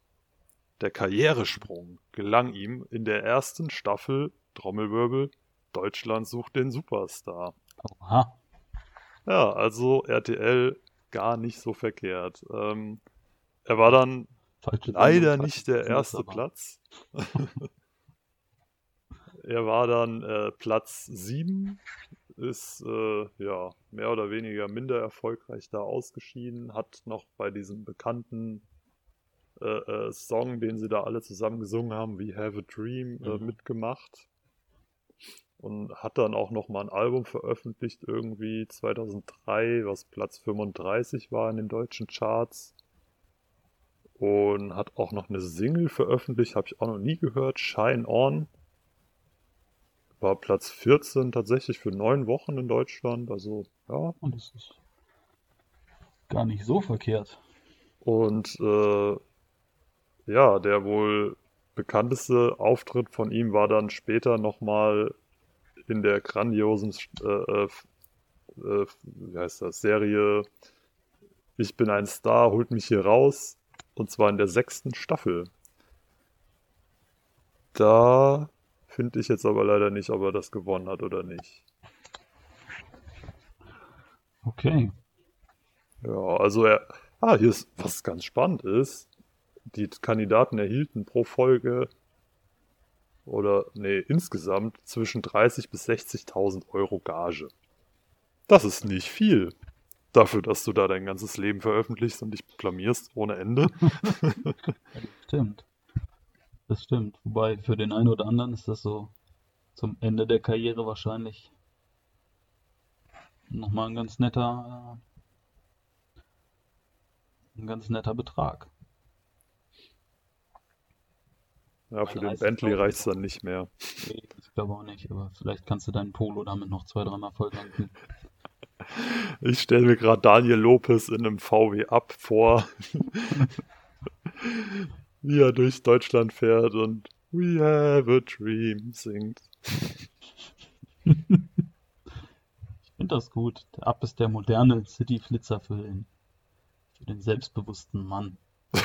der Karrieresprung gelang ihm in der ersten Staffel Trommelwirbel Deutschland sucht den Superstar. Oha. Ja, also RTL gar nicht so verkehrt. Ähm, er war dann Falsche leider nicht der erste aber- Platz. er war dann äh, Platz 7, ist äh, ja mehr oder weniger minder erfolgreich da ausgeschieden, hat noch bei diesem bekannten äh, äh, Song, den sie da alle zusammen gesungen haben, We Have a Dream, äh, Mhm. mitgemacht. Und hat dann auch noch mal ein Album veröffentlicht, irgendwie 2003, was Platz 35 war in den deutschen Charts. Und hat auch noch eine Single veröffentlicht, habe ich auch noch nie gehört, Shine On. War Platz 14 tatsächlich für neun Wochen in Deutschland, also ja, Und das ist gar nicht so verkehrt. Und äh, ja, der wohl bekannteste Auftritt von ihm war dann später nochmal in der grandiosen äh, äh, äh, wie heißt das, Serie Ich bin ein Star, holt mich hier raus. Und zwar in der sechsten Staffel. Da finde ich jetzt aber leider nicht, ob er das gewonnen hat oder nicht. Okay. Ja, also er. Ah, hier ist was ganz spannend ist. Die Kandidaten erhielten pro Folge oder nee, insgesamt zwischen 30 bis 60.000 Euro Gage. Das ist nicht viel. Dafür, dass du da dein ganzes Leben veröffentlichst und dich blamierst ohne Ende. Stimmt. Das stimmt. Wobei für den einen oder anderen ist das so zum Ende der Karriere wahrscheinlich nochmal ein ganz netter, äh, ein ganz netter Betrag. Ja, für den 30.000 Bentley reicht's dann nicht mehr. Nee, ich glaube auch nicht, aber vielleicht kannst du deinen Polo damit noch zwei, dreimal volltanken. Ich stelle mir gerade Daniel Lopez in einem VW Up vor, wie er durch Deutschland fährt und We have a dream singt. Ich finde das gut. Der Up ist der moderne City-Flitzer für den, für den selbstbewussten Mann.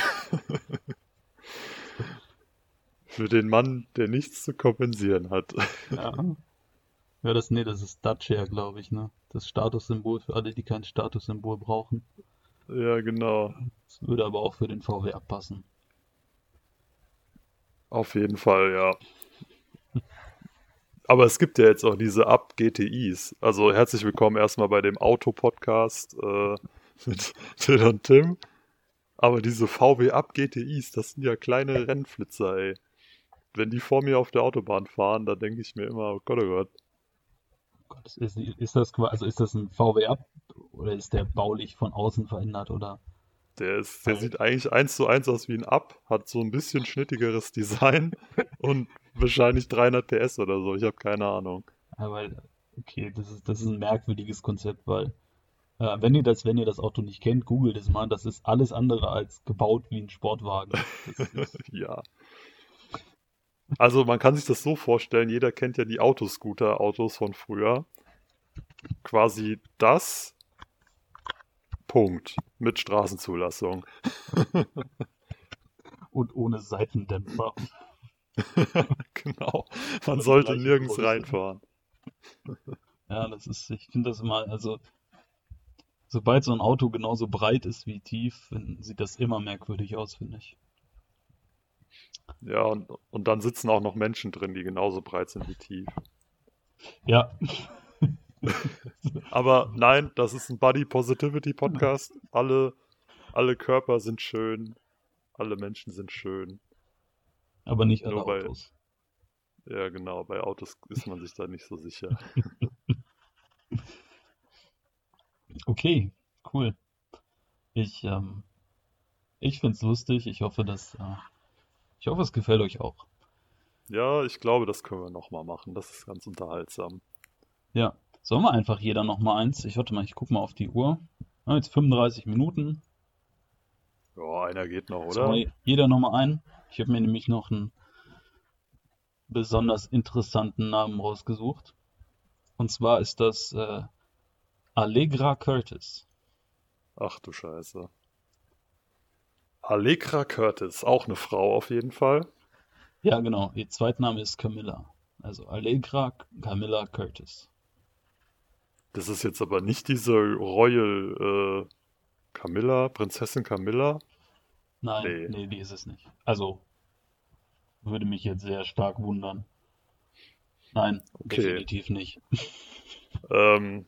Für den Mann, der nichts zu kompensieren hat. Ja. Ja, das, nee, das ist Dacia, glaube ich, ne? Das Statussymbol für alle, die kein Statussymbol brauchen. Ja, genau. Das würde aber auch für den VW abpassen. Auf jeden Fall, ja. Aber es gibt ja jetzt auch diese Up GTIs. Also herzlich willkommen erstmal bei dem Auto-Podcast äh, mit Till und Tim. Aber diese VW Up GTIs, das sind ja kleine Rennflitzer, ey. Wenn die vor mir auf der Autobahn fahren, da denke ich mir immer, oh Gott, oh Gott. Gott, ist, ist das also ist das ein VW Up oder ist der baulich von außen verändert oder? Der, ist, der sieht eigentlich eins zu eins aus wie ein Up, hat so ein bisschen schnittigeres Design und wahrscheinlich 300 PS oder so. Ich habe keine Ahnung. Weil, okay, das ist, das ist ein merkwürdiges Konzept, weil äh, wenn ihr das, wenn ihr das Auto nicht kennt, googelt es mal, das ist alles andere als gebaut wie ein Sportwagen. Ja. Also man kann sich das so vorstellen, jeder kennt ja die Autoscooter-Autos von früher. Quasi das Punkt mit Straßenzulassung. und ohne Seitendämpfer. Genau. Man Das sollte nirgends Größe. reinfahren. Ja, das ist, ich finde das immer, also sobald so ein Auto genauso breit ist wie tief, sieht das immer merkwürdig aus, finde ich. Ja, und, und dann sitzen auch noch Menschen drin, die genauso breit sind wie tief. Ja, Aber nein, das ist ein Body Positivity Podcast. Alle, alle Körper sind schön. Alle Menschen sind schön. aber nicht alle Nur bei- Autos. Ja, genau. Bei Autos ist man sich da nicht so sicher. Okay, cool. Ich, ähm, ich find's lustig. Ich hoffe, dass, äh, ich hoffe, es gefällt euch auch. Ja, ich glaube, das können wir nochmal machen. Das ist ganz unterhaltsam. Ja. Sollen wir einfach jeder nochmal eins? Ich warte mal, ich guck mal auf die Uhr. Ja, jetzt 35 Minuten. Ja, einer geht noch, oder? Zwei, jeder nochmal ein. Ich habe mir nämlich noch einen besonders interessanten Namen rausgesucht. Und zwar ist das äh, Allegra Curtis. Ach du Scheiße. Allegra Curtis, auch eine Frau auf jeden Fall. Ja, genau. Ihr Zweitname ist Camilla. Also Allegra Camilla Curtis. Das ist jetzt aber nicht diese Royal äh, Camilla, Prinzessin Camilla. Nein, Nee. nee, die ist es nicht. Also würde mich jetzt sehr stark wundern. Nein, Okay. definitiv nicht. Ähm,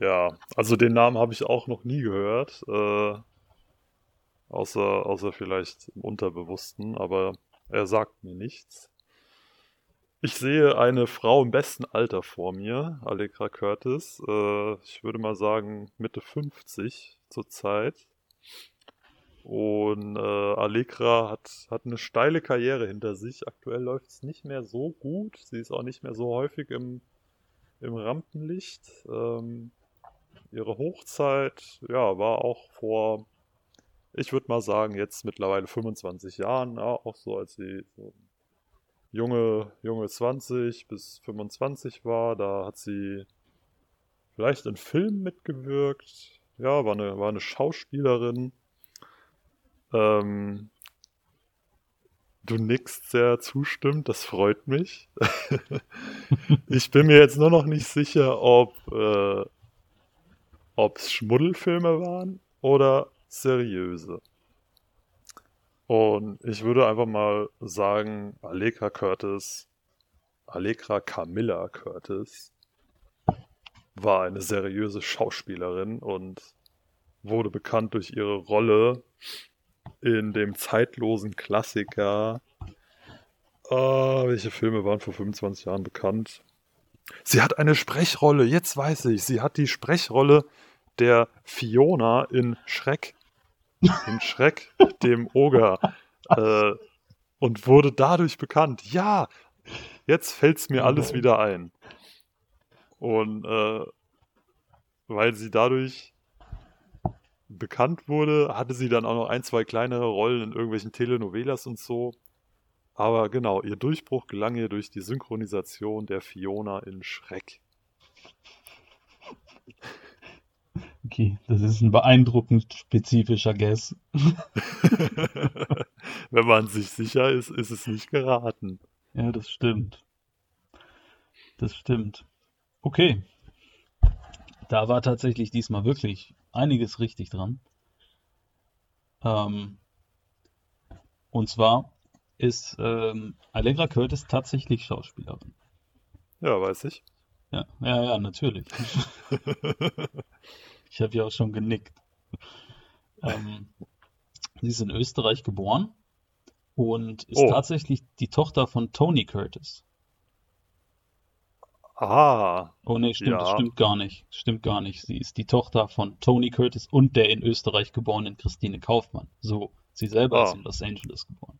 ja, also den Namen habe ich auch noch nie gehört. Äh, außer, außer vielleicht im Unterbewussten, aber er sagt mir nichts. Ich sehe eine Frau im besten Alter vor mir, Allegra Curtis. Äh, ich würde mal sagen Mitte 50 zurzeit. Und äh, Allegra hat, hat eine steile Karriere hinter sich. Aktuell läuft es nicht mehr so gut. Sie ist auch nicht mehr so häufig im, im Rampenlicht. Ähm, ihre Hochzeit, ja, war auch vor, ich würde mal sagen, jetzt mittlerweile 25 Jahren, ja, auch so, als sie so junge, junge 20 bis 25 war. Da hat sie vielleicht in Filmen mitgewirkt. Ja, war eine, war eine Schauspielerin. Ähm, du nickst sehr zustimmt, das freut mich. ich bin mir jetzt nur noch nicht sicher, ob äh, es Schmuddelfilme waren oder seriöse. Und ich würde einfach mal sagen, Allegra Curtis, Allegra Camilla Curtis war eine seriöse Schauspielerin und wurde bekannt durch ihre Rolle in dem zeitlosen Klassiker. Ah, welche Filme waren vor 25 Jahren bekannt? Sie hat eine Sprechrolle, jetzt weiß ich. Sie hat die Sprechrolle der Fiona in Schreck. In Schreck, dem Oger. Äh, und wurde dadurch bekannt. Ja, jetzt fällt's mir alles wieder ein. Und äh, weil sie dadurch bekannt wurde, hatte sie dann auch noch ein, zwei kleinere Rollen in irgendwelchen Telenovelas und so. Aber genau, ihr Durchbruch gelang ihr durch die Synchronisation der Fiona in Schreck. Okay, das ist ein beeindruckend spezifischer Guess. Wenn man sich sicher ist, ist es nicht geraten. Ja, das stimmt. Das stimmt. Okay. Da war tatsächlich diesmal wirklich einiges richtig dran. Ähm, und zwar ist ähm, Allegra Curtis tatsächlich Schauspielerin. Ja, weiß ich. Ja, ja, ja, natürlich. Ich habe ja auch schon genickt. Ähm, sie ist in Österreich geboren und ist Oh. tatsächlich die Tochter von Tony Curtis. Ah, Oh nee, stimmt, das Ja. stimmt gar nicht. Stimmt gar nicht. Sie ist die Tochter von Tony Curtis und der in Österreich geborenen Christine Kaufmann. So, sie selber ist Ah. in Los Angeles geboren.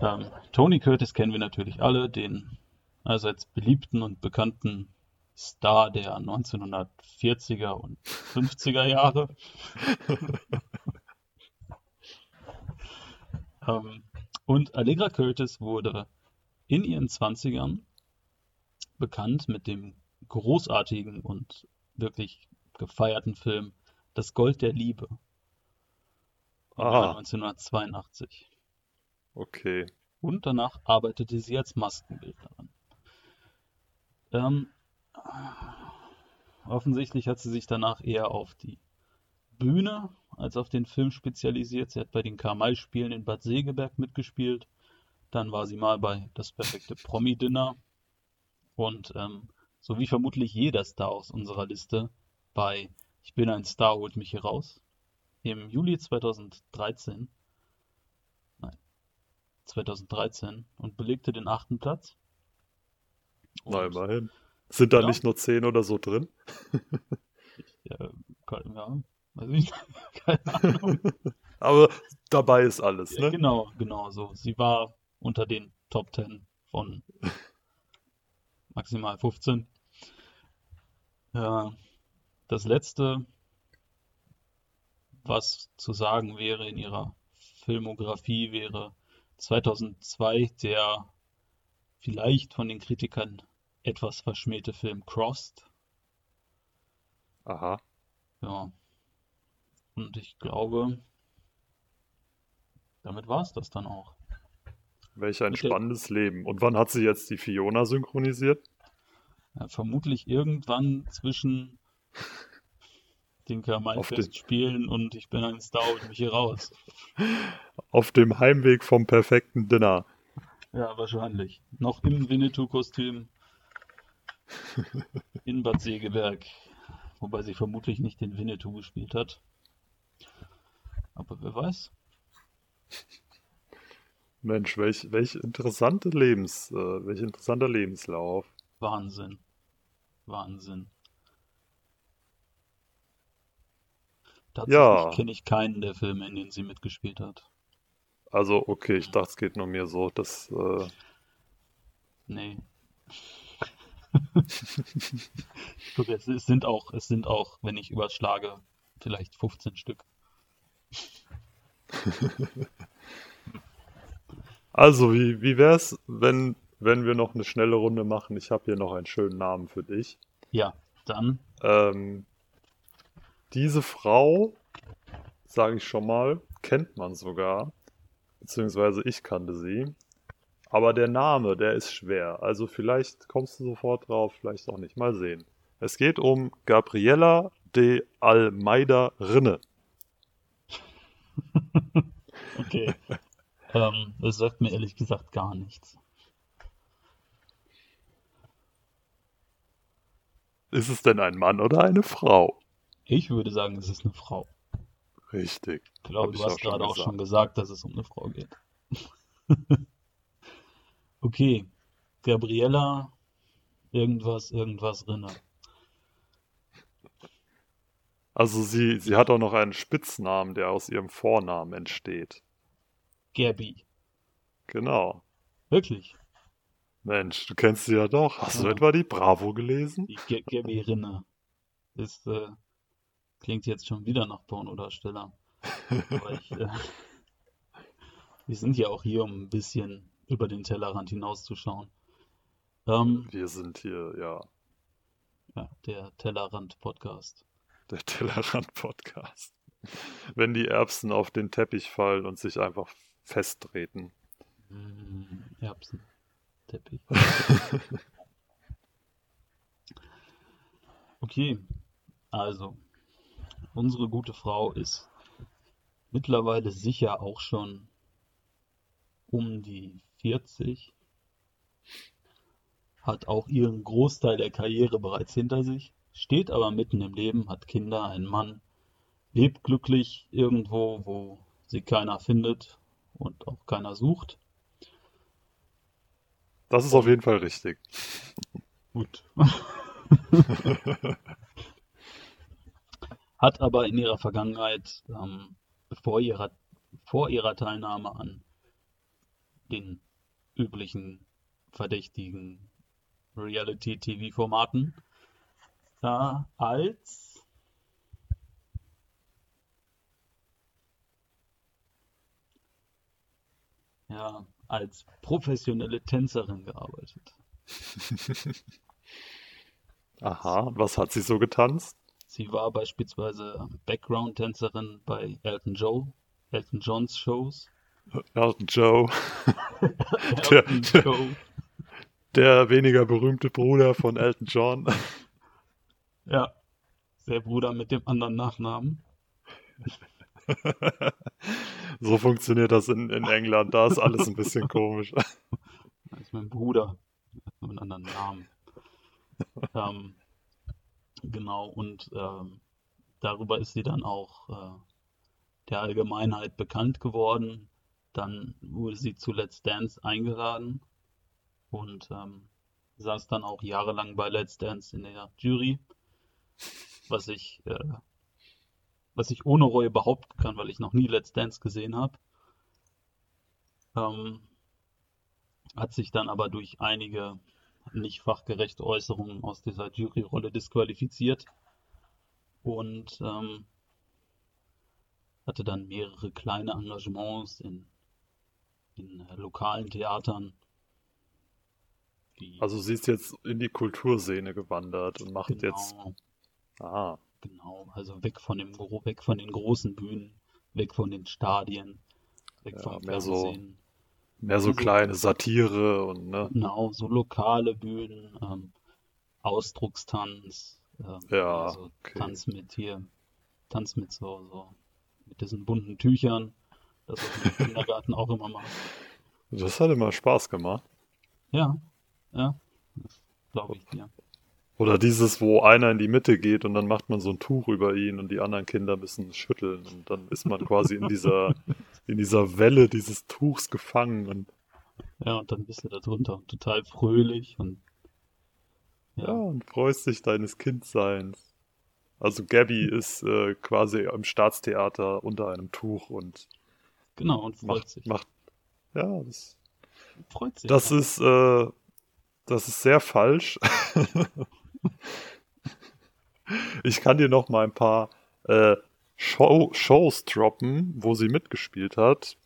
Ähm, Tony Curtis kennen wir natürlich alle, den allseits beliebten und bekannten Star der 1940er und 50er Jahre. ähm, und Allegra Curtis wurde in ihren 20ern bekannt mit dem großartigen und wirklich gefeierten Film Das Gold der Liebe Aha. 1982. okay. Und danach arbeitete sie als Maskenbildnerin. Ähm, offensichtlich hat sie sich danach eher auf die Bühne als auf den Film spezialisiert. Sie hat bei den Karl-May-Spielen in Bad Segeberg mitgespielt. Dann war sie mal bei Das perfekte Promi-Dinner. Und ähm, so wie vermutlich jeder Star aus unserer Liste bei Ich bin ein Star, holt mich hier raus. Im Juli 2013 2013 und belegte den achten Platz. Na, Und, immerhin. Sind da Ja. nicht nur 10 oder so drin? äh, Ja, weiß ich, keine Ahnung. Aber dabei ist alles, Ja, ne? genau, genau so. Sie war unter den Top 10 von maximal 15. Ja, das letzte, was zu sagen wäre in ihrer Filmografie, wäre 2002 der vielleicht von den Kritikern etwas verschmähte Film Crossed. Aha. Ja, und ich glaube, damit war es das dann auch. Welch ein Mit der- spannendes Leben. Und wann hat sie jetzt die Fiona synchronisiert? Ja, vermutlich irgendwann zwischen mein Auf den- spielen und ich bin ein Star und mich hier raus. Auf dem Heimweg vom perfekten Dinner. Ja, wahrscheinlich. Noch im Winnetou-Kostüm in Bad Segeberg. Wobei sie vermutlich nicht den Winnetou gespielt hat. Aber wer weiß. Mensch, welch, welch interessante Lebens, äh, welch interessanter Lebenslauf. Wahnsinn. Wahnsinn. Tatsächlich Ja. kenne ich keinen der Filme, in denen sie mitgespielt hat. Also, okay, ich dachte, es geht nur mir so. Das, äh, Nee. Guck, es, es sind auch, es sind auch, wenn ich überschlage, vielleicht 15 Stück. also, wie, wie wär's, wenn, wenn wir noch eine schnelle Runde machen? Ich habe hier noch einen schönen Namen für dich. Ja, dann, Ähm, diese Frau, sage ich schon mal, kennt man sogar, beziehungsweise ich kannte sie. Aber der Name, der ist schwer. Also vielleicht kommst du sofort drauf, vielleicht auch nicht. Mal sehen. Es geht um Gabriela de Almeida Rinne. okay. ähm, das sagt mir ehrlich gesagt gar nichts. Ist es denn ein Mann oder eine Frau? Ich würde sagen, es ist eine Frau. Richtig. Ich glaube, Hab ich du hast gerade auch schon gesagt, dass es um eine Frau geht. Okay, Gabriella, irgendwas, irgendwas Rinne. Also sie, sie hat auch noch einen Spitznamen, der aus ihrem Vornamen entsteht. Gabi. Genau. Wirklich? Mensch, du kennst sie ja doch. Hast du Ja. etwa die Bravo gelesen? Die G Gabi Rinne. Ist, äh, klingt jetzt schon wieder nach Pornodarsteller. Aber ich, äh, wir sind ja auch hier, um ein bisschen über den Tellerrand hinauszuschauen. Ähm, Wir sind hier, ja, ja, der Tellerrand-Podcast. der Tellerrand-Podcast. Wenn die Erbsen auf den Teppich fallen und sich einfach festtreten. Mm, Erbsen. Teppich. Okay, also, unsere gute Frau ist mittlerweile sicher auch schon um die 40, hat auch ihren Großteil der Karriere bereits hinter sich, steht aber mitten im Leben, hat Kinder, einen Mann, lebt glücklich irgendwo, wo sie keiner findet und auch keiner sucht. Das ist auf jeden Fall richtig. Gut. Hat aber in ihrer Vergangenheit, ähm, vor ihrer, vor ihrer Teilnahme an den üblichen verdächtigen Reality-TV-Formaten, äh, als ja, als professionelle Tänzerin gearbeitet. Aha, was hat sie so getanzt? Sie war beispielsweise Background-Tänzerin bei Elton Joe, Elton Johns Shows. Elton Joe, Der- Elton der- Joe. der weniger berühmte Bruder von Elton John. Ja, der Bruder mit dem anderen Nachnamen. So funktioniert das in, in England. Da ist alles ein bisschen komisch. Das ist mein Bruder mit einem anderen Namen. ähm, genau, und ähm, darüber ist sie dann auch äh, der Allgemeinheit bekannt geworden. Dann wurde sie zu Let's Dance eingeladen und ähm, saß dann auch jahrelang bei Let's Dance in der Jury, was ich äh, was ich ohne Reue behaupten kann, weil ich noch nie Let's Dance gesehen habe. Ähm, hat sich dann aber durch einige nicht fachgerechte Äußerungen aus dieser Juryrolle disqualifiziert und ähm, hatte dann mehrere kleine Engagements in, in äh, lokalen Theatern. Die, also sie ist jetzt in die Kulturszene gewandert und macht genau, jetzt. Ah. Genau, also weg von dem weg von den großen Bühnen, weg von den Stadien, weg ja, vom mehr so, Fernsehen. mehr so Also- kleine Satire und ne. Genau, so lokale Bühnen, ähm, Ausdruckstanz, ähm, Ja, also okay. Tanz mit hier, Tanz mit so, so, mit diesen bunten Tüchern, das was man im Kindergarten auch immer macht. Das hat immer Spaß gemacht. Ja, ja, das glaube ich dir. Oder dieses, wo einer in die Mitte geht und dann macht man so ein Tuch über ihn und die anderen Kinder müssen schütteln und dann ist man quasi in dieser, in dieser Welle dieses Tuchs gefangen und Ja, und dann bist du da drunter total fröhlich und ja, ja, und freust dich deines Kindseins. Also Gabby ist äh, quasi im Staatstheater unter einem Tuch und genau, und freut macht, sich. macht, ja, das, Freut sich. das ist, äh, das ist sehr falsch. Ich kann dir noch mal ein paar äh, Show, Shows droppen, wo sie mitgespielt hat,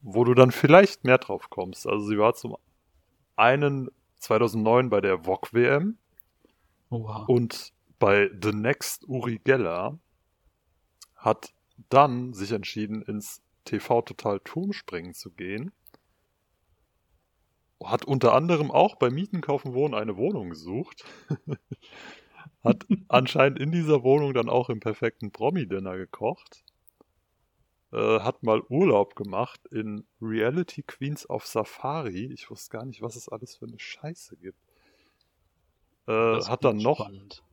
wo du dann vielleicht mehr drauf kommst. Also sie war zum einen 2009 bei der VOG WM Oha. und bei The Next Uri Geller hat dann sich entschieden, ins TV Total Turmspringen zu gehen. Hat unter anderem auch bei Mieten, Kaufen, Wohnen eine Wohnung gesucht. hat anscheinend in dieser Wohnung dann auch im perfekten Promi-Dinner gekocht. Äh, hat mal Urlaub gemacht in Reality Queens auf Safari. Ich wusste gar nicht, was es alles für eine Scheiße gibt. Äh, hat dann noch, spannend.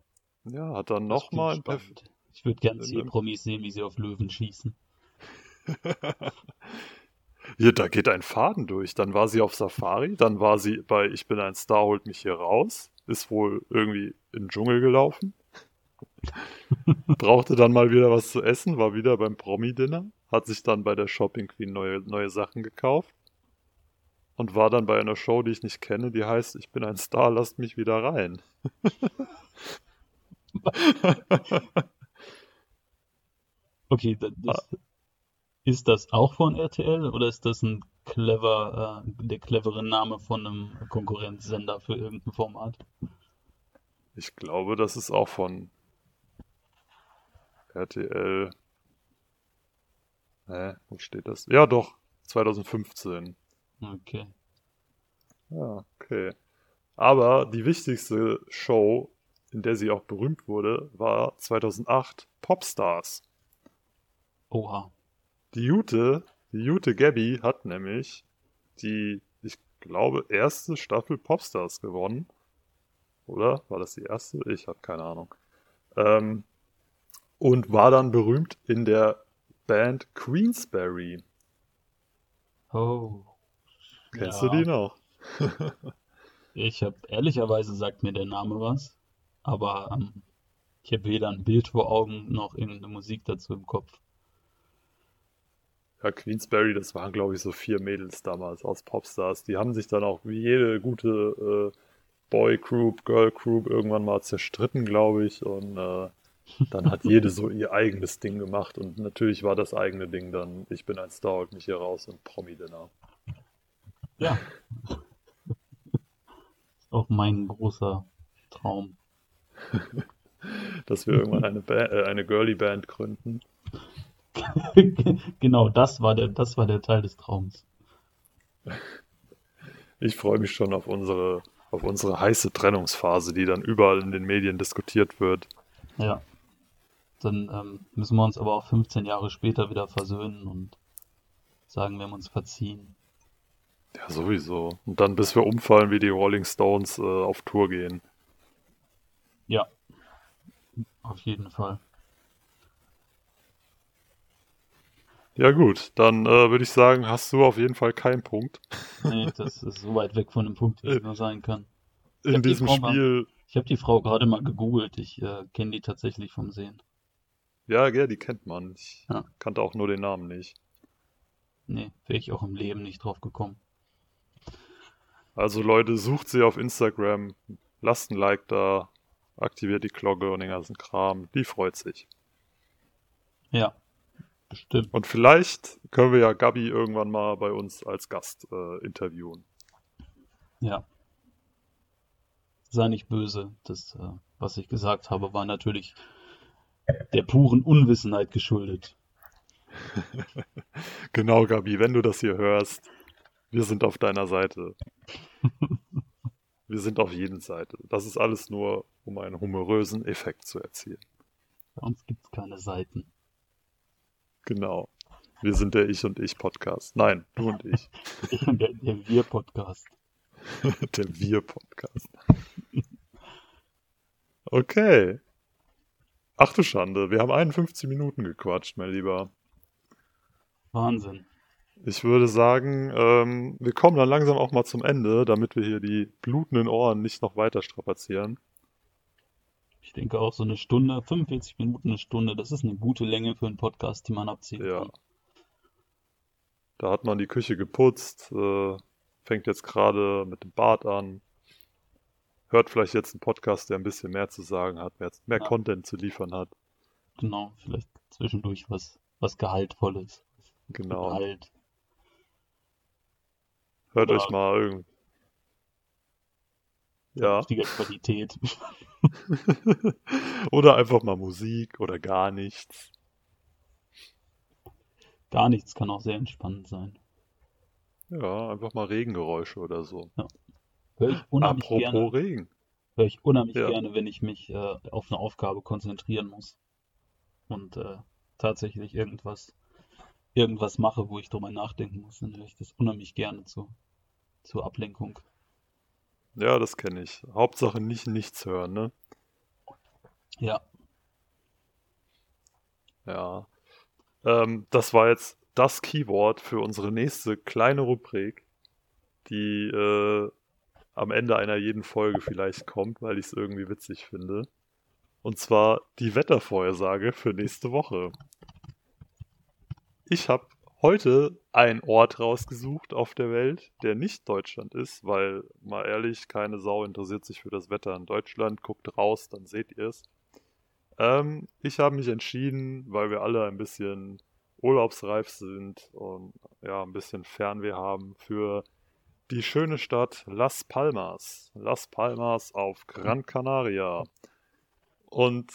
ja, hat dann Das noch mal klingt im Perf spannend. Ich würde gern in zehn einem- Promis sehen, wie sie auf Löwen schießen. Hier, da geht ein Faden durch. Dann war sie auf Safari, dann war sie bei Ich bin ein Star, holt mich hier raus. Ist wohl irgendwie in den Dschungel gelaufen. Brauchte dann mal wieder was zu essen, war wieder beim Promi-Dinner. Hat sich dann bei der Shopping Queen neue, neue Sachen gekauft. Und war dann bei einer Show, die ich nicht kenne, die heißt Ich bin ein Star, lasst mich wieder rein. Okay, da- das, Ah. Ist das auch von RTL oder ist das ein clever, äh, der clevere Name von einem Konkurrenzsender für irgendein Format? Ich glaube, das ist auch von RTL. Hä, wo steht das? Ja, doch, 2015. Okay. Ja, okay. Aber die wichtigste Show, in der sie auch berühmt wurde, war 2008 Popstars. Oha. Die Jute, die Jute Gabby hat nämlich die, ich glaube, erste Staffel Popstars gewonnen. Oder? War das die erste? Ich habe keine Ahnung. Ähm, und war dann berühmt in der Band Queensberry. Oh. Kennst Ja. du die noch? Ich habe ehrlicherweise sagt mir der Name was, aber ähm, ich habe weder ein Bild vor Augen noch irgendeine Musik dazu im Kopf. Ja, Queensberry, das waren, glaube ich, so vier Mädels damals aus Popstars. Die haben sich dann auch wie jede gute äh, Boy Group, Girl Group irgendwann mal zerstritten, glaube ich. Und äh, dann hat jede so ihr eigenes Ding gemacht. Und natürlich war das eigene Ding dann, ich bin ein Star, holt mich hier raus und Promi-Dinner. Ja. Ist auch mein großer Traum. Dass wir irgendwann eine, ba äh, eine Girly-Band gründen. Genau, das war der, das war der Teil des Traums. Ich freue mich schon auf unsere, auf unsere heiße Trennungsphase, die dann überall in den Medien diskutiert wird. Ja. Dann ähm, müssen wir uns aber auch 15 Jahre später wieder versöhnen und sagen, wir haben uns verziehen. Ja, sowieso. Und dann, bis wir umfallen, wie die Rolling Stones äh, auf Tour gehen. Ja, auf jeden Fall. Ja gut, dann äh, würde ich sagen, hast du auf jeden Fall keinen Punkt Nee, das ist so weit weg von dem Punkt, wie es nur sein kann. in hab die diesem Frau mal- Spiel. Ich habe die Frau gerade mal gegoogelt. Ich äh, kenne die tatsächlich vom Sehen. Ja, ja, die kennt man. Ich Ja. kannte auch nur den Namen nicht. Nee, wäre ich auch im Leben nicht drauf gekommen. Also Leute, sucht sie auf Instagram, lasst ein Like da, aktiviert die Glocke und den ganzen Kram. Die freut sich. Ja, bestimmt. Und vielleicht können wir ja Gabi irgendwann mal bei uns als Gast äh, interviewen. Ja. Sei nicht böse. Das, äh, was ich gesagt habe, war natürlich der puren Unwissenheit geschuldet. Genau, Gabi, wenn du das hier hörst, wir sind auf deiner Seite. wir sind auf jeden Seite. Das ist alles nur, um einen humorösen Effekt zu erzielen. Bei uns gibt es keine Seiten. Genau. Wir sind der Ich und Ich Podcast. Nein, du und ich. Ich und der, der Wir-Podcast. der Wir Podcast. Okay. Ach du Schande, wir haben 51 Minuten gequatscht, mein Lieber. Wahnsinn. Ich würde sagen, ähm, wir kommen dann langsam auch mal zum Ende, damit wir hier die blutenden Ohren nicht noch weiter strapazieren. Ich denke auch so eine Stunde, 45 Minuten, eine Stunde, das ist eine gute Länge für einen Podcast, die man abziehen Ja. kann. Da hat man die Küche geputzt, äh, fängt jetzt gerade mit dem Bad an, hört vielleicht jetzt einen Podcast, der ein bisschen mehr zu sagen hat, mehr, mehr Ja. Content zu liefern hat. Genau, vielleicht zwischendurch was, was Gehaltvolles. Genau. Gehalt. Hört Ja. euch mal irgendwie. Ja. Richtige Qualität. oder einfach mal Musik oder gar nichts. Gar nichts kann auch sehr entspannend sein. Ja, einfach mal Regengeräusche oder so. Höre ich unheimlich Apropos gerne, Regen. höre ich unheimlich Ja. gerne, wenn ich mich äh, auf eine Aufgabe konzentrieren muss und äh, tatsächlich irgendwas, irgendwas mache, wo ich drüber nachdenken muss, dann höre ich das unheimlich gerne zu, zur Ablenkung. Ja, das kenne ich. Hauptsache nicht nichts hören, ne? Ja, Ja. Ähm, das war jetzt das Keyword für unsere nächste kleine Rubrik, die äh, am Ende einer jeden Folge vielleicht kommt, weil ich es irgendwie witzig finde. Und zwar die Wettervorhersage für nächste Woche. Ich habe heute einen Ort rausgesucht auf der Welt, der nicht Deutschland ist, weil, mal ehrlich, keine Sau interessiert sich für das Wetter in Deutschland. Guckt raus, dann seht ihr es. Ähm, ich habe mich entschieden, weil wir alle ein bisschen urlaubsreif sind und ja, ein bisschen Fernweh haben für die schöne Stadt Las Palmas. Las Palmas auf Gran Canaria. Und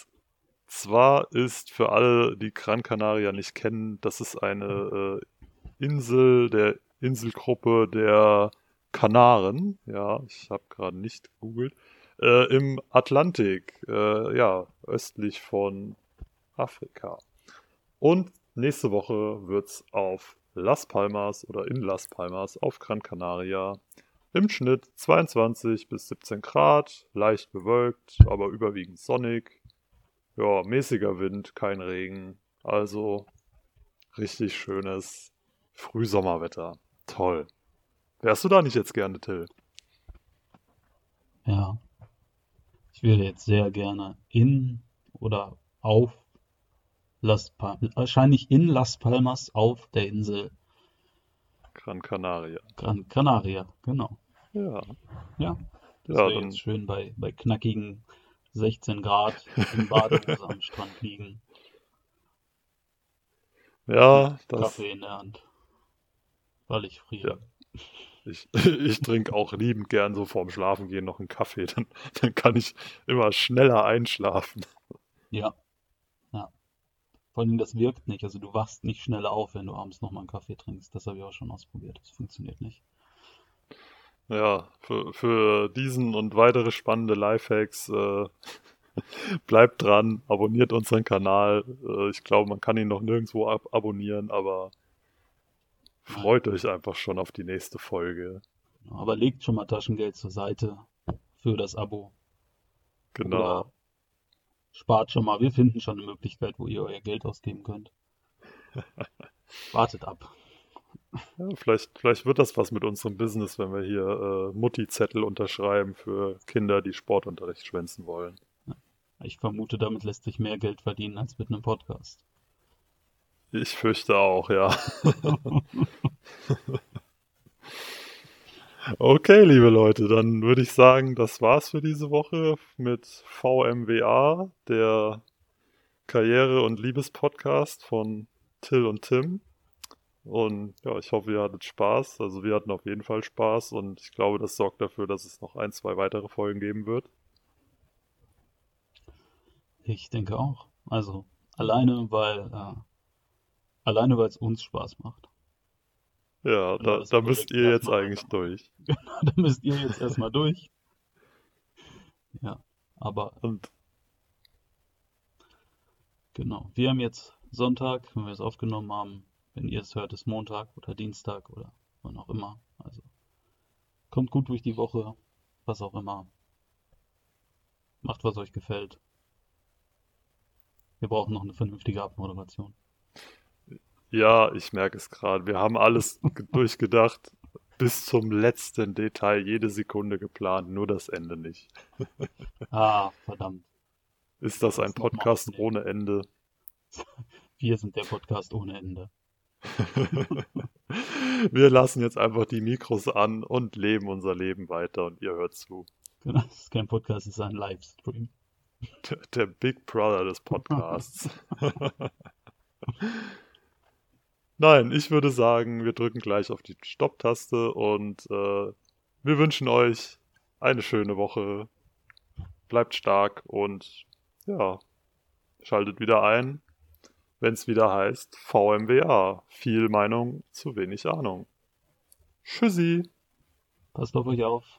zwar ist für alle, die Gran Canaria nicht kennen, das ist eine äh, Insel der Inselgruppe der Kanaren. Ja, ich habe gerade nicht gegoogelt. Äh, Im Atlantik, äh, ja, östlich von Afrika. Und nächste Woche wird's auf Las Palmas oder in Las Palmas auf Gran Canaria im Schnitt 22 bis 17 Grad, leicht bewölkt, aber überwiegend sonnig. Ja, mäßiger Wind, kein Regen. Also richtig schönes Frühsommerwetter. Toll. Wärst du da nicht jetzt gerne, Till? ja. Ich wäre jetzt sehr gerne in oder auf Las Palmas, wahrscheinlich in Las Palmas auf der Insel Gran Canaria. Gran Canaria, genau. Ja. Ja, das Ja, wäre dann, jetzt schön bei, bei knackigen 16 Grad in Badehose am Strand liegen, ja, das, Kaffee in der Hand, weil ich ja. friere. Ich, ich trinke auch liebend gern so vorm Schlafengehen noch einen Kaffee. Dann, dann kann ich immer schneller einschlafen. Ja, ja. Vor allem, das wirkt nicht. Also du wachst nicht schneller auf, wenn du abends nochmal einen Kaffee trinkst. Das habe ich auch schon ausprobiert. Das funktioniert nicht. Ja, für, für diesen und weitere spannende Lifehacks äh, bleibt dran, abonniert unseren Kanal. Äh, ich glaube, man kann ihn noch nirgendwo ab abonnieren, aber freut euch einfach schon auf die nächste Folge. Aber legt schon mal Taschengeld zur Seite für das Abo. Genau. Oder spart schon mal. Wir finden schon eine Möglichkeit, wo ihr euer Geld ausgeben könnt. Wartet ab. Ja, vielleicht, vielleicht wird das was mit unserem Business, wenn wir hier äh, Mutti-Zettel unterschreiben für Kinder, die Sportunterricht schwänzen wollen. Ich ich vermute, damit lässt sich mehr Geld verdienen als mit einem Podcast. Ich fürchte auch, ja. okay, liebe Leute, dann würde ich sagen, das war's für diese Woche mit VMWA, der Karriere- und Liebespodcast von Till und Tim. Und ja, ich hoffe, ihr hattet Spaß. Also wir hatten auf jeden Fall Spaß und ich glaube, das sorgt dafür, dass es noch ein, zwei weitere Folgen geben wird. Ich denke auch. Also alleine, weil äh, alleine, weil es uns Spaß macht. Ja, da, da müsst ihr jetzt eigentlich durch. Genau, da müsst ihr jetzt erstmal durch. Ja, aber und genau. Wir haben jetzt Sonntag, wenn wir es aufgenommen haben. Wenn ihr es hört, ist Montag oder Dienstag oder wann auch immer. Also kommt gut durch die Woche, was auch immer. Macht, was euch gefällt. Wir brauchen noch eine vernünftige Abmoderation. Ja, ich merke es gerade. Wir haben alles durchgedacht, bis zum letzten Detail, jede Sekunde geplant, nur das Ende nicht. ah, verdammt. Ist das, das ein Podcast ohne Ende? Wir sind der Podcast ohne Ende. Wir lassen jetzt einfach die Mikros an und leben unser Leben weiter und ihr hört zu. Genau, das ist kein Podcast, es ist ein Livestream. Der, der Big Brother des Podcasts. Nein, ich würde sagen, wir drücken gleich auf die Stopp-Taste und äh, wir wünschen euch eine schöne Woche. Bleibt stark und ja, schaltet wieder ein, wenn es wieder heißt VMWA. Viel Meinung, zu wenig Ahnung. Tschüssi. Passt auf euch auf.